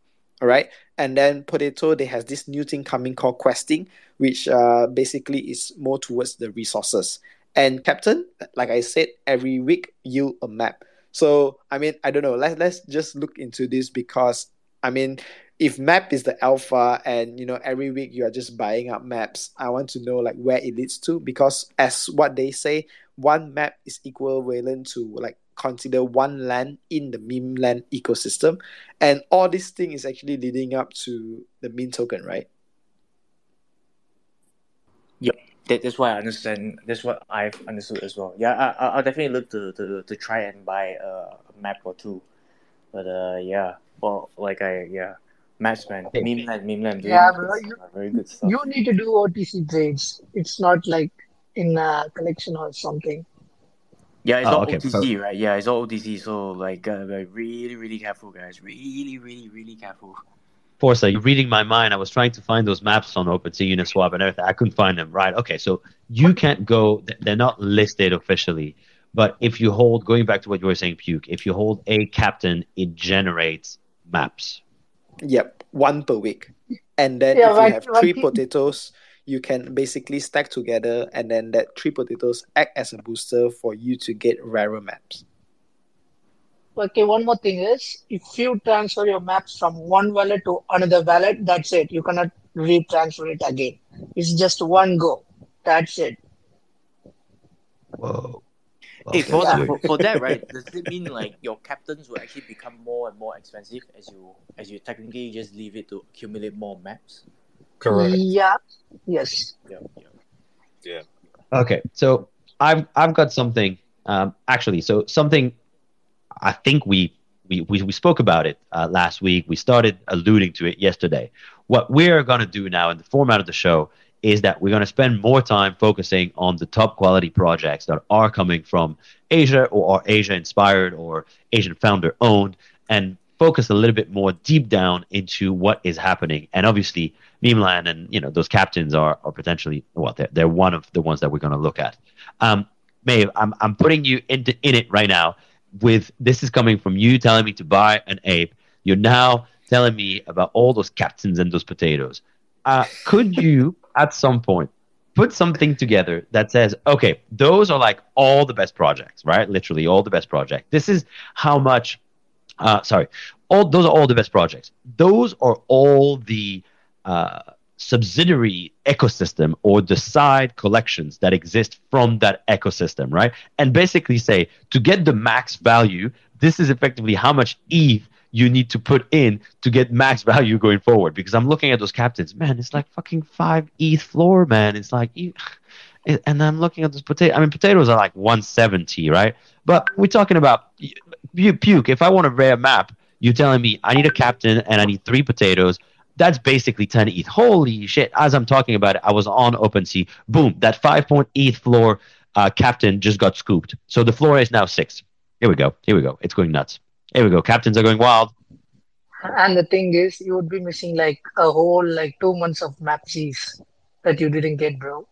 All right, and then potato they has this new thing coming called questing, which uh, basically is more towards the resources. And captain, like I said, every week yield a map. So I mean, I don't know. Let's let's just look into this because I mean, if map is the alpha and you know every week you are just buying up maps, I want to know like where it leads to because as what they say, one map is equivalent to like consider one land in the meme land ecosystem, and all this thing is actually leading up to the meme token, right? that, that's why I understand. That's what I've understood as well. Yeah, I, I- I'll definitely look to, to, to try and buy a, a map or two. But uh, yeah, well, like I yeah, maps man, meme land, meme land, doing Yeah, bro, stuff, very good stuff. You need to do OTC trades. It's not like in a collection or something. Yeah, it's Oh, all okay, so- right? Yeah, it's all OTC. So like, uh, like really, really careful, guys. Really, really, really careful. Forza, you're reading my mind. I was trying to find those maps on OpenSea, Uniswap, and everything. I couldn't find them. Right? Okay, so you can't go. They're not listed officially. But if you hold, going back to what you were saying, Puke, if you hold a captain, it generates maps. Yep, one per week. And then Yeah, if you like- have three like- potatoes, you can basically stack together, and then that three potatoes act as a booster for you to get rarer maps. Okay, one more thing is if you transfer your maps from one wallet to another wallet, that's it. You cannot retransfer it again. It's just one go. That's it. Whoa. Hey, for, Yeah. that, for, for that, right? Does it mean like your captains will actually become more and more expensive as you as you technically just leave it to accumulate more maps? Correct. Yeah. Yes. Yeah, yeah. Okay, so I've I've got something. Um, actually, so something. I think we we we, we spoke about it uh, last week. We started alluding to it yesterday. What we're gonna do now in the format of the show is that we're gonna spend more time focusing on the top quality projects that are coming from Asia or are Asia inspired or Asian founder owned, and focus a little bit more deep down into what is happening. And obviously, Memeland and you know those captains are are potentially well, they're, they're one of the ones that we're going to look at. Um, Maeve, I'm I'm putting you into in it right now. With this is coming from you telling me to buy an ape. You're now telling me about all those captains and those potatoes. Uh, could you *laughs* at some point put something together that says, okay, those are like all the best projects, right? Literally all the best projects. This is how much. Uh, sorry, all those are all the best projects. Those are all the uh, subsidiary ecosystem or the side collections that exist from that ecosystem, right? And basically say to get the max value, this is effectively how much ETH you need to put in to get max *laughs* value going forward. Because I'm looking at those captains, man, it's like fucking five ETH floor, man. It's like, *sighs* and I'm looking at those potatoes. I mean, potatoes are like 170, right? But we're talking about puke. If I want a rare map, you're telling me I need a captain and I need three potatoes. That's basically 10 ETH. Holy shit. As I'm talking about it, I was on OpenSea. Boom. That 5 point ETH floor uh, captain just got scooped. So the floor is now six. Here we go. Here we go. It's going nuts. Here we go. Captains are going wild. And the thing is, you would be missing like a whole like two months of map mapsies that you didn't get, bro.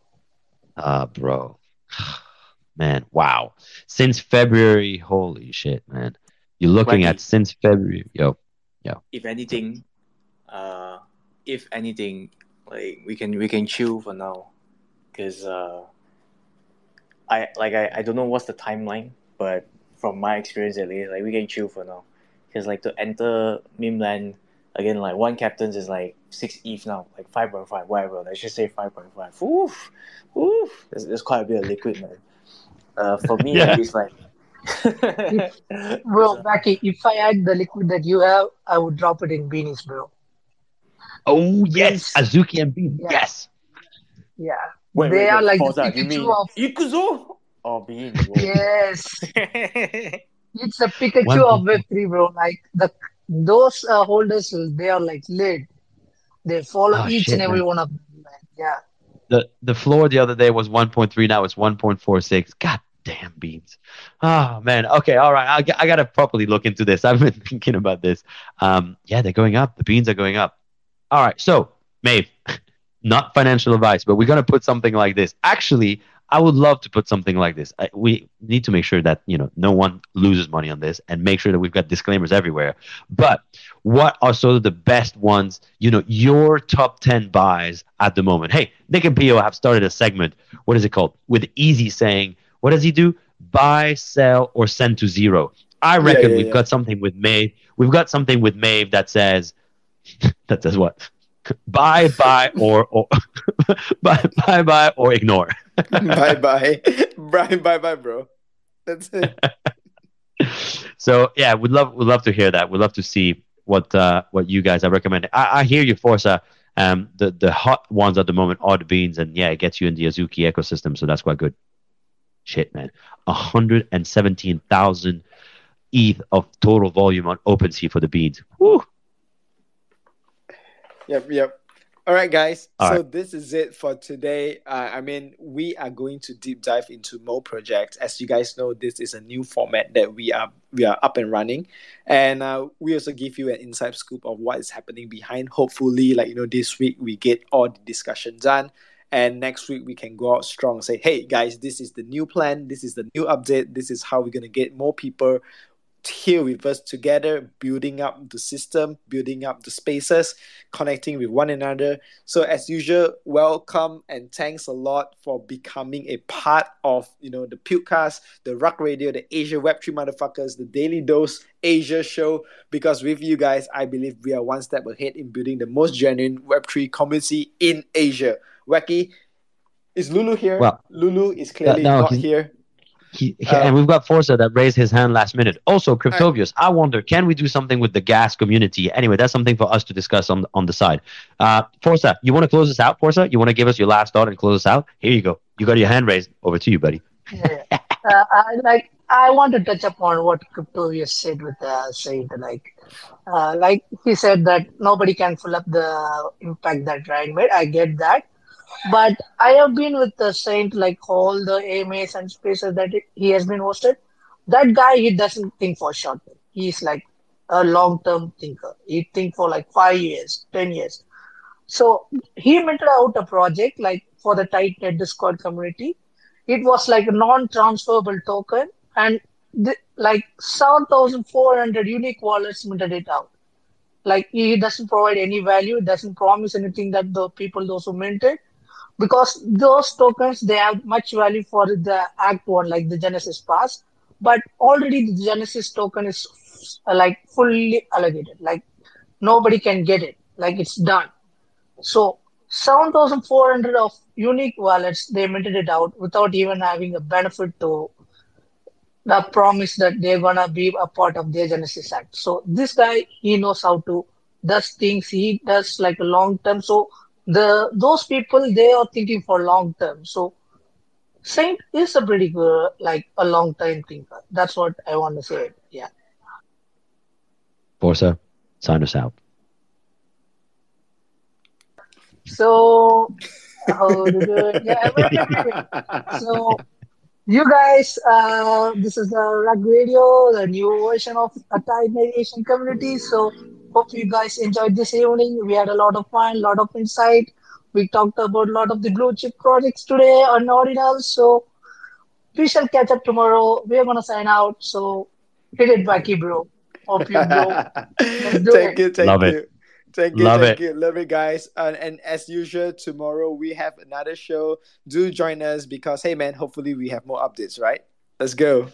Ah, bro. *sighs* Man, wow. Since February, holy shit, man. You're looking Wacky. at since February. Yo, yo. If anything, uh, if anything, like we can we can chill for now, because uh, I like I, I don't know what's the timeline, but from my experience at least, like we can chill for now, because like to enter Memeland again, like one captains is like six ETH now, like five point five, whatever. Let's just say five point five. Oof, oof. There's, there's quite a bit of liquid, man. Uh, for me, *laughs* Yeah. it's like. *laughs* Bro, Becky, if I had the liquid that you have, I would drop it in beanies, bro. Oh yes, Yes. Azuki and Bean. Yeah. Yes. Yeah. Wait, They wait, are wait, like the pause that. You mean Pikachu of- Ikuzo or Bean? Yes. *laughs* It's the Pikachu One of thing- Web3, bro. Like the those uh, holders, they are like lit. They follow Oh, each shit, and every man. one of them. Man. Yeah. The the floor the other day was 1.3. Now it's 1.46. God damn beans. Oh man. Okay. All right. I, I gotta properly look into this. *laughs* I've been thinking about this. Um. Yeah, they're going up. The beans are going up. All right. So, Maeve, *laughs* not financial advice, but we're gonna put something like this. Actually, I would love to put something like this. I, we need to make sure that you know no one loses money on this, and make sure that we've got disclaimers everywhere. But what are sort of the best ones? You know, your top ten buys at the moment. Hey, Nick and Pio have started a segment. What is it called? With Easy saying, what does he do? Buy, sell, or send to zero. I reckon yeah, we've yeah. got something with Maeve. We've got something with Maeve that says *laughs* that says what? Buy, buy, or or buy, buy, buy, or ignore. *laughs* bye bye. Bye bye bye, bro. That's it. *laughs* so yeah, we'd love we'd love to hear that. We'd love to see what uh, what you guys are recommending. I, I hear you, Forza. Um, the the hot ones at the moment are the beans, and yeah, it gets you in the Azuki ecosystem, so that's quite good. Shit, man, hundred and seventeen thousand ETH of total volume on OpenSea for the beans. Woo! Yep, yep. All right, guys. All so right. this is it for today. Uh, I mean, we are going to deep dive into Mo projects. As you guys know, this is a new format that we are we are up and running, and uh, we also give you an inside scoop of what is happening behind. Hopefully, like you know, this week we get all the discussion done, and next week we can go out strong. Say, hey guys, this is the new plan. This is the new update. This is how we're gonna get more people here with us together, building up the system, building up the spaces, connecting with one another. So as usual, welcome and thanks a lot for becoming a part of you know the Pukecast, the Rug Radio, the Asia Web Three Motherfuckers, the Daily Dose Asia show. Because with you guys, I believe we are one step ahead in building the most genuine Web Three community in Asia. Wacky, is Lulu here? Well, Lulu is clearly no, not he's- here. He, he- Uh, and we've got Forza that raised his hand last minute. Also, Cryptovius, I wonder, can we do something with the gas community? Anyway, that's something for us to discuss on on the side. Uh, Forza, you want to close us out, Forza? You want to give us your last thought and close us out? Here you go. You got your hand raised. Over to you, buddy. yeah. uh, I, like I want to touch upon what Cryptovius said with uh, Saint. Like, uh, like he said that nobody can fill up the impact that Ryan made. I get that, but I have been with the Saint like all the AMAs and spaces that he has been hosted. That guy, he doesn't think for short. He's like a long term thinker. He think for like five years, ten years. So he minted out a project like for the tight net Discord community it was like a non-transferable token and like 7400 unique wallets minted it out like he doesn't provide any value doesn't promise anything that the people those who minted because those tokens they have much value for the act one like the genesis pass but already the genesis token is uh, like fully allocated like nobody can get it like it's done so 7,400 of unique wallets, they minted it out without even having a benefit to the promise that they're gonna be a part of their Genesis Act. So this guy, he knows how to does things. He does like a long term. So the those people, they are thinking for long term. So Saint is a pretty good, like a long time thinker. That's what I want to say. Yeah. Forza, sign us out. So, how do it? Yeah. So, you guys, uh, this is the Rug Radio, the new version of a Tide Navigation community. So, hope you guys enjoyed this evening. We had a lot of fun, a lot of insight. We talked about a lot of the blue chip projects today on Ordinals. So, we shall catch up tomorrow. We're gonna sign out. So, hit it, Wacky, bro. Hope you, bro. Let's *laughs* thank it. you, thank Love you. it. Thank you, Love thank it. you. Love it, guys. And, and as usual, tomorrow we have another show. Do join us because, hey, man, hopefully we have more updates, right? Let's go.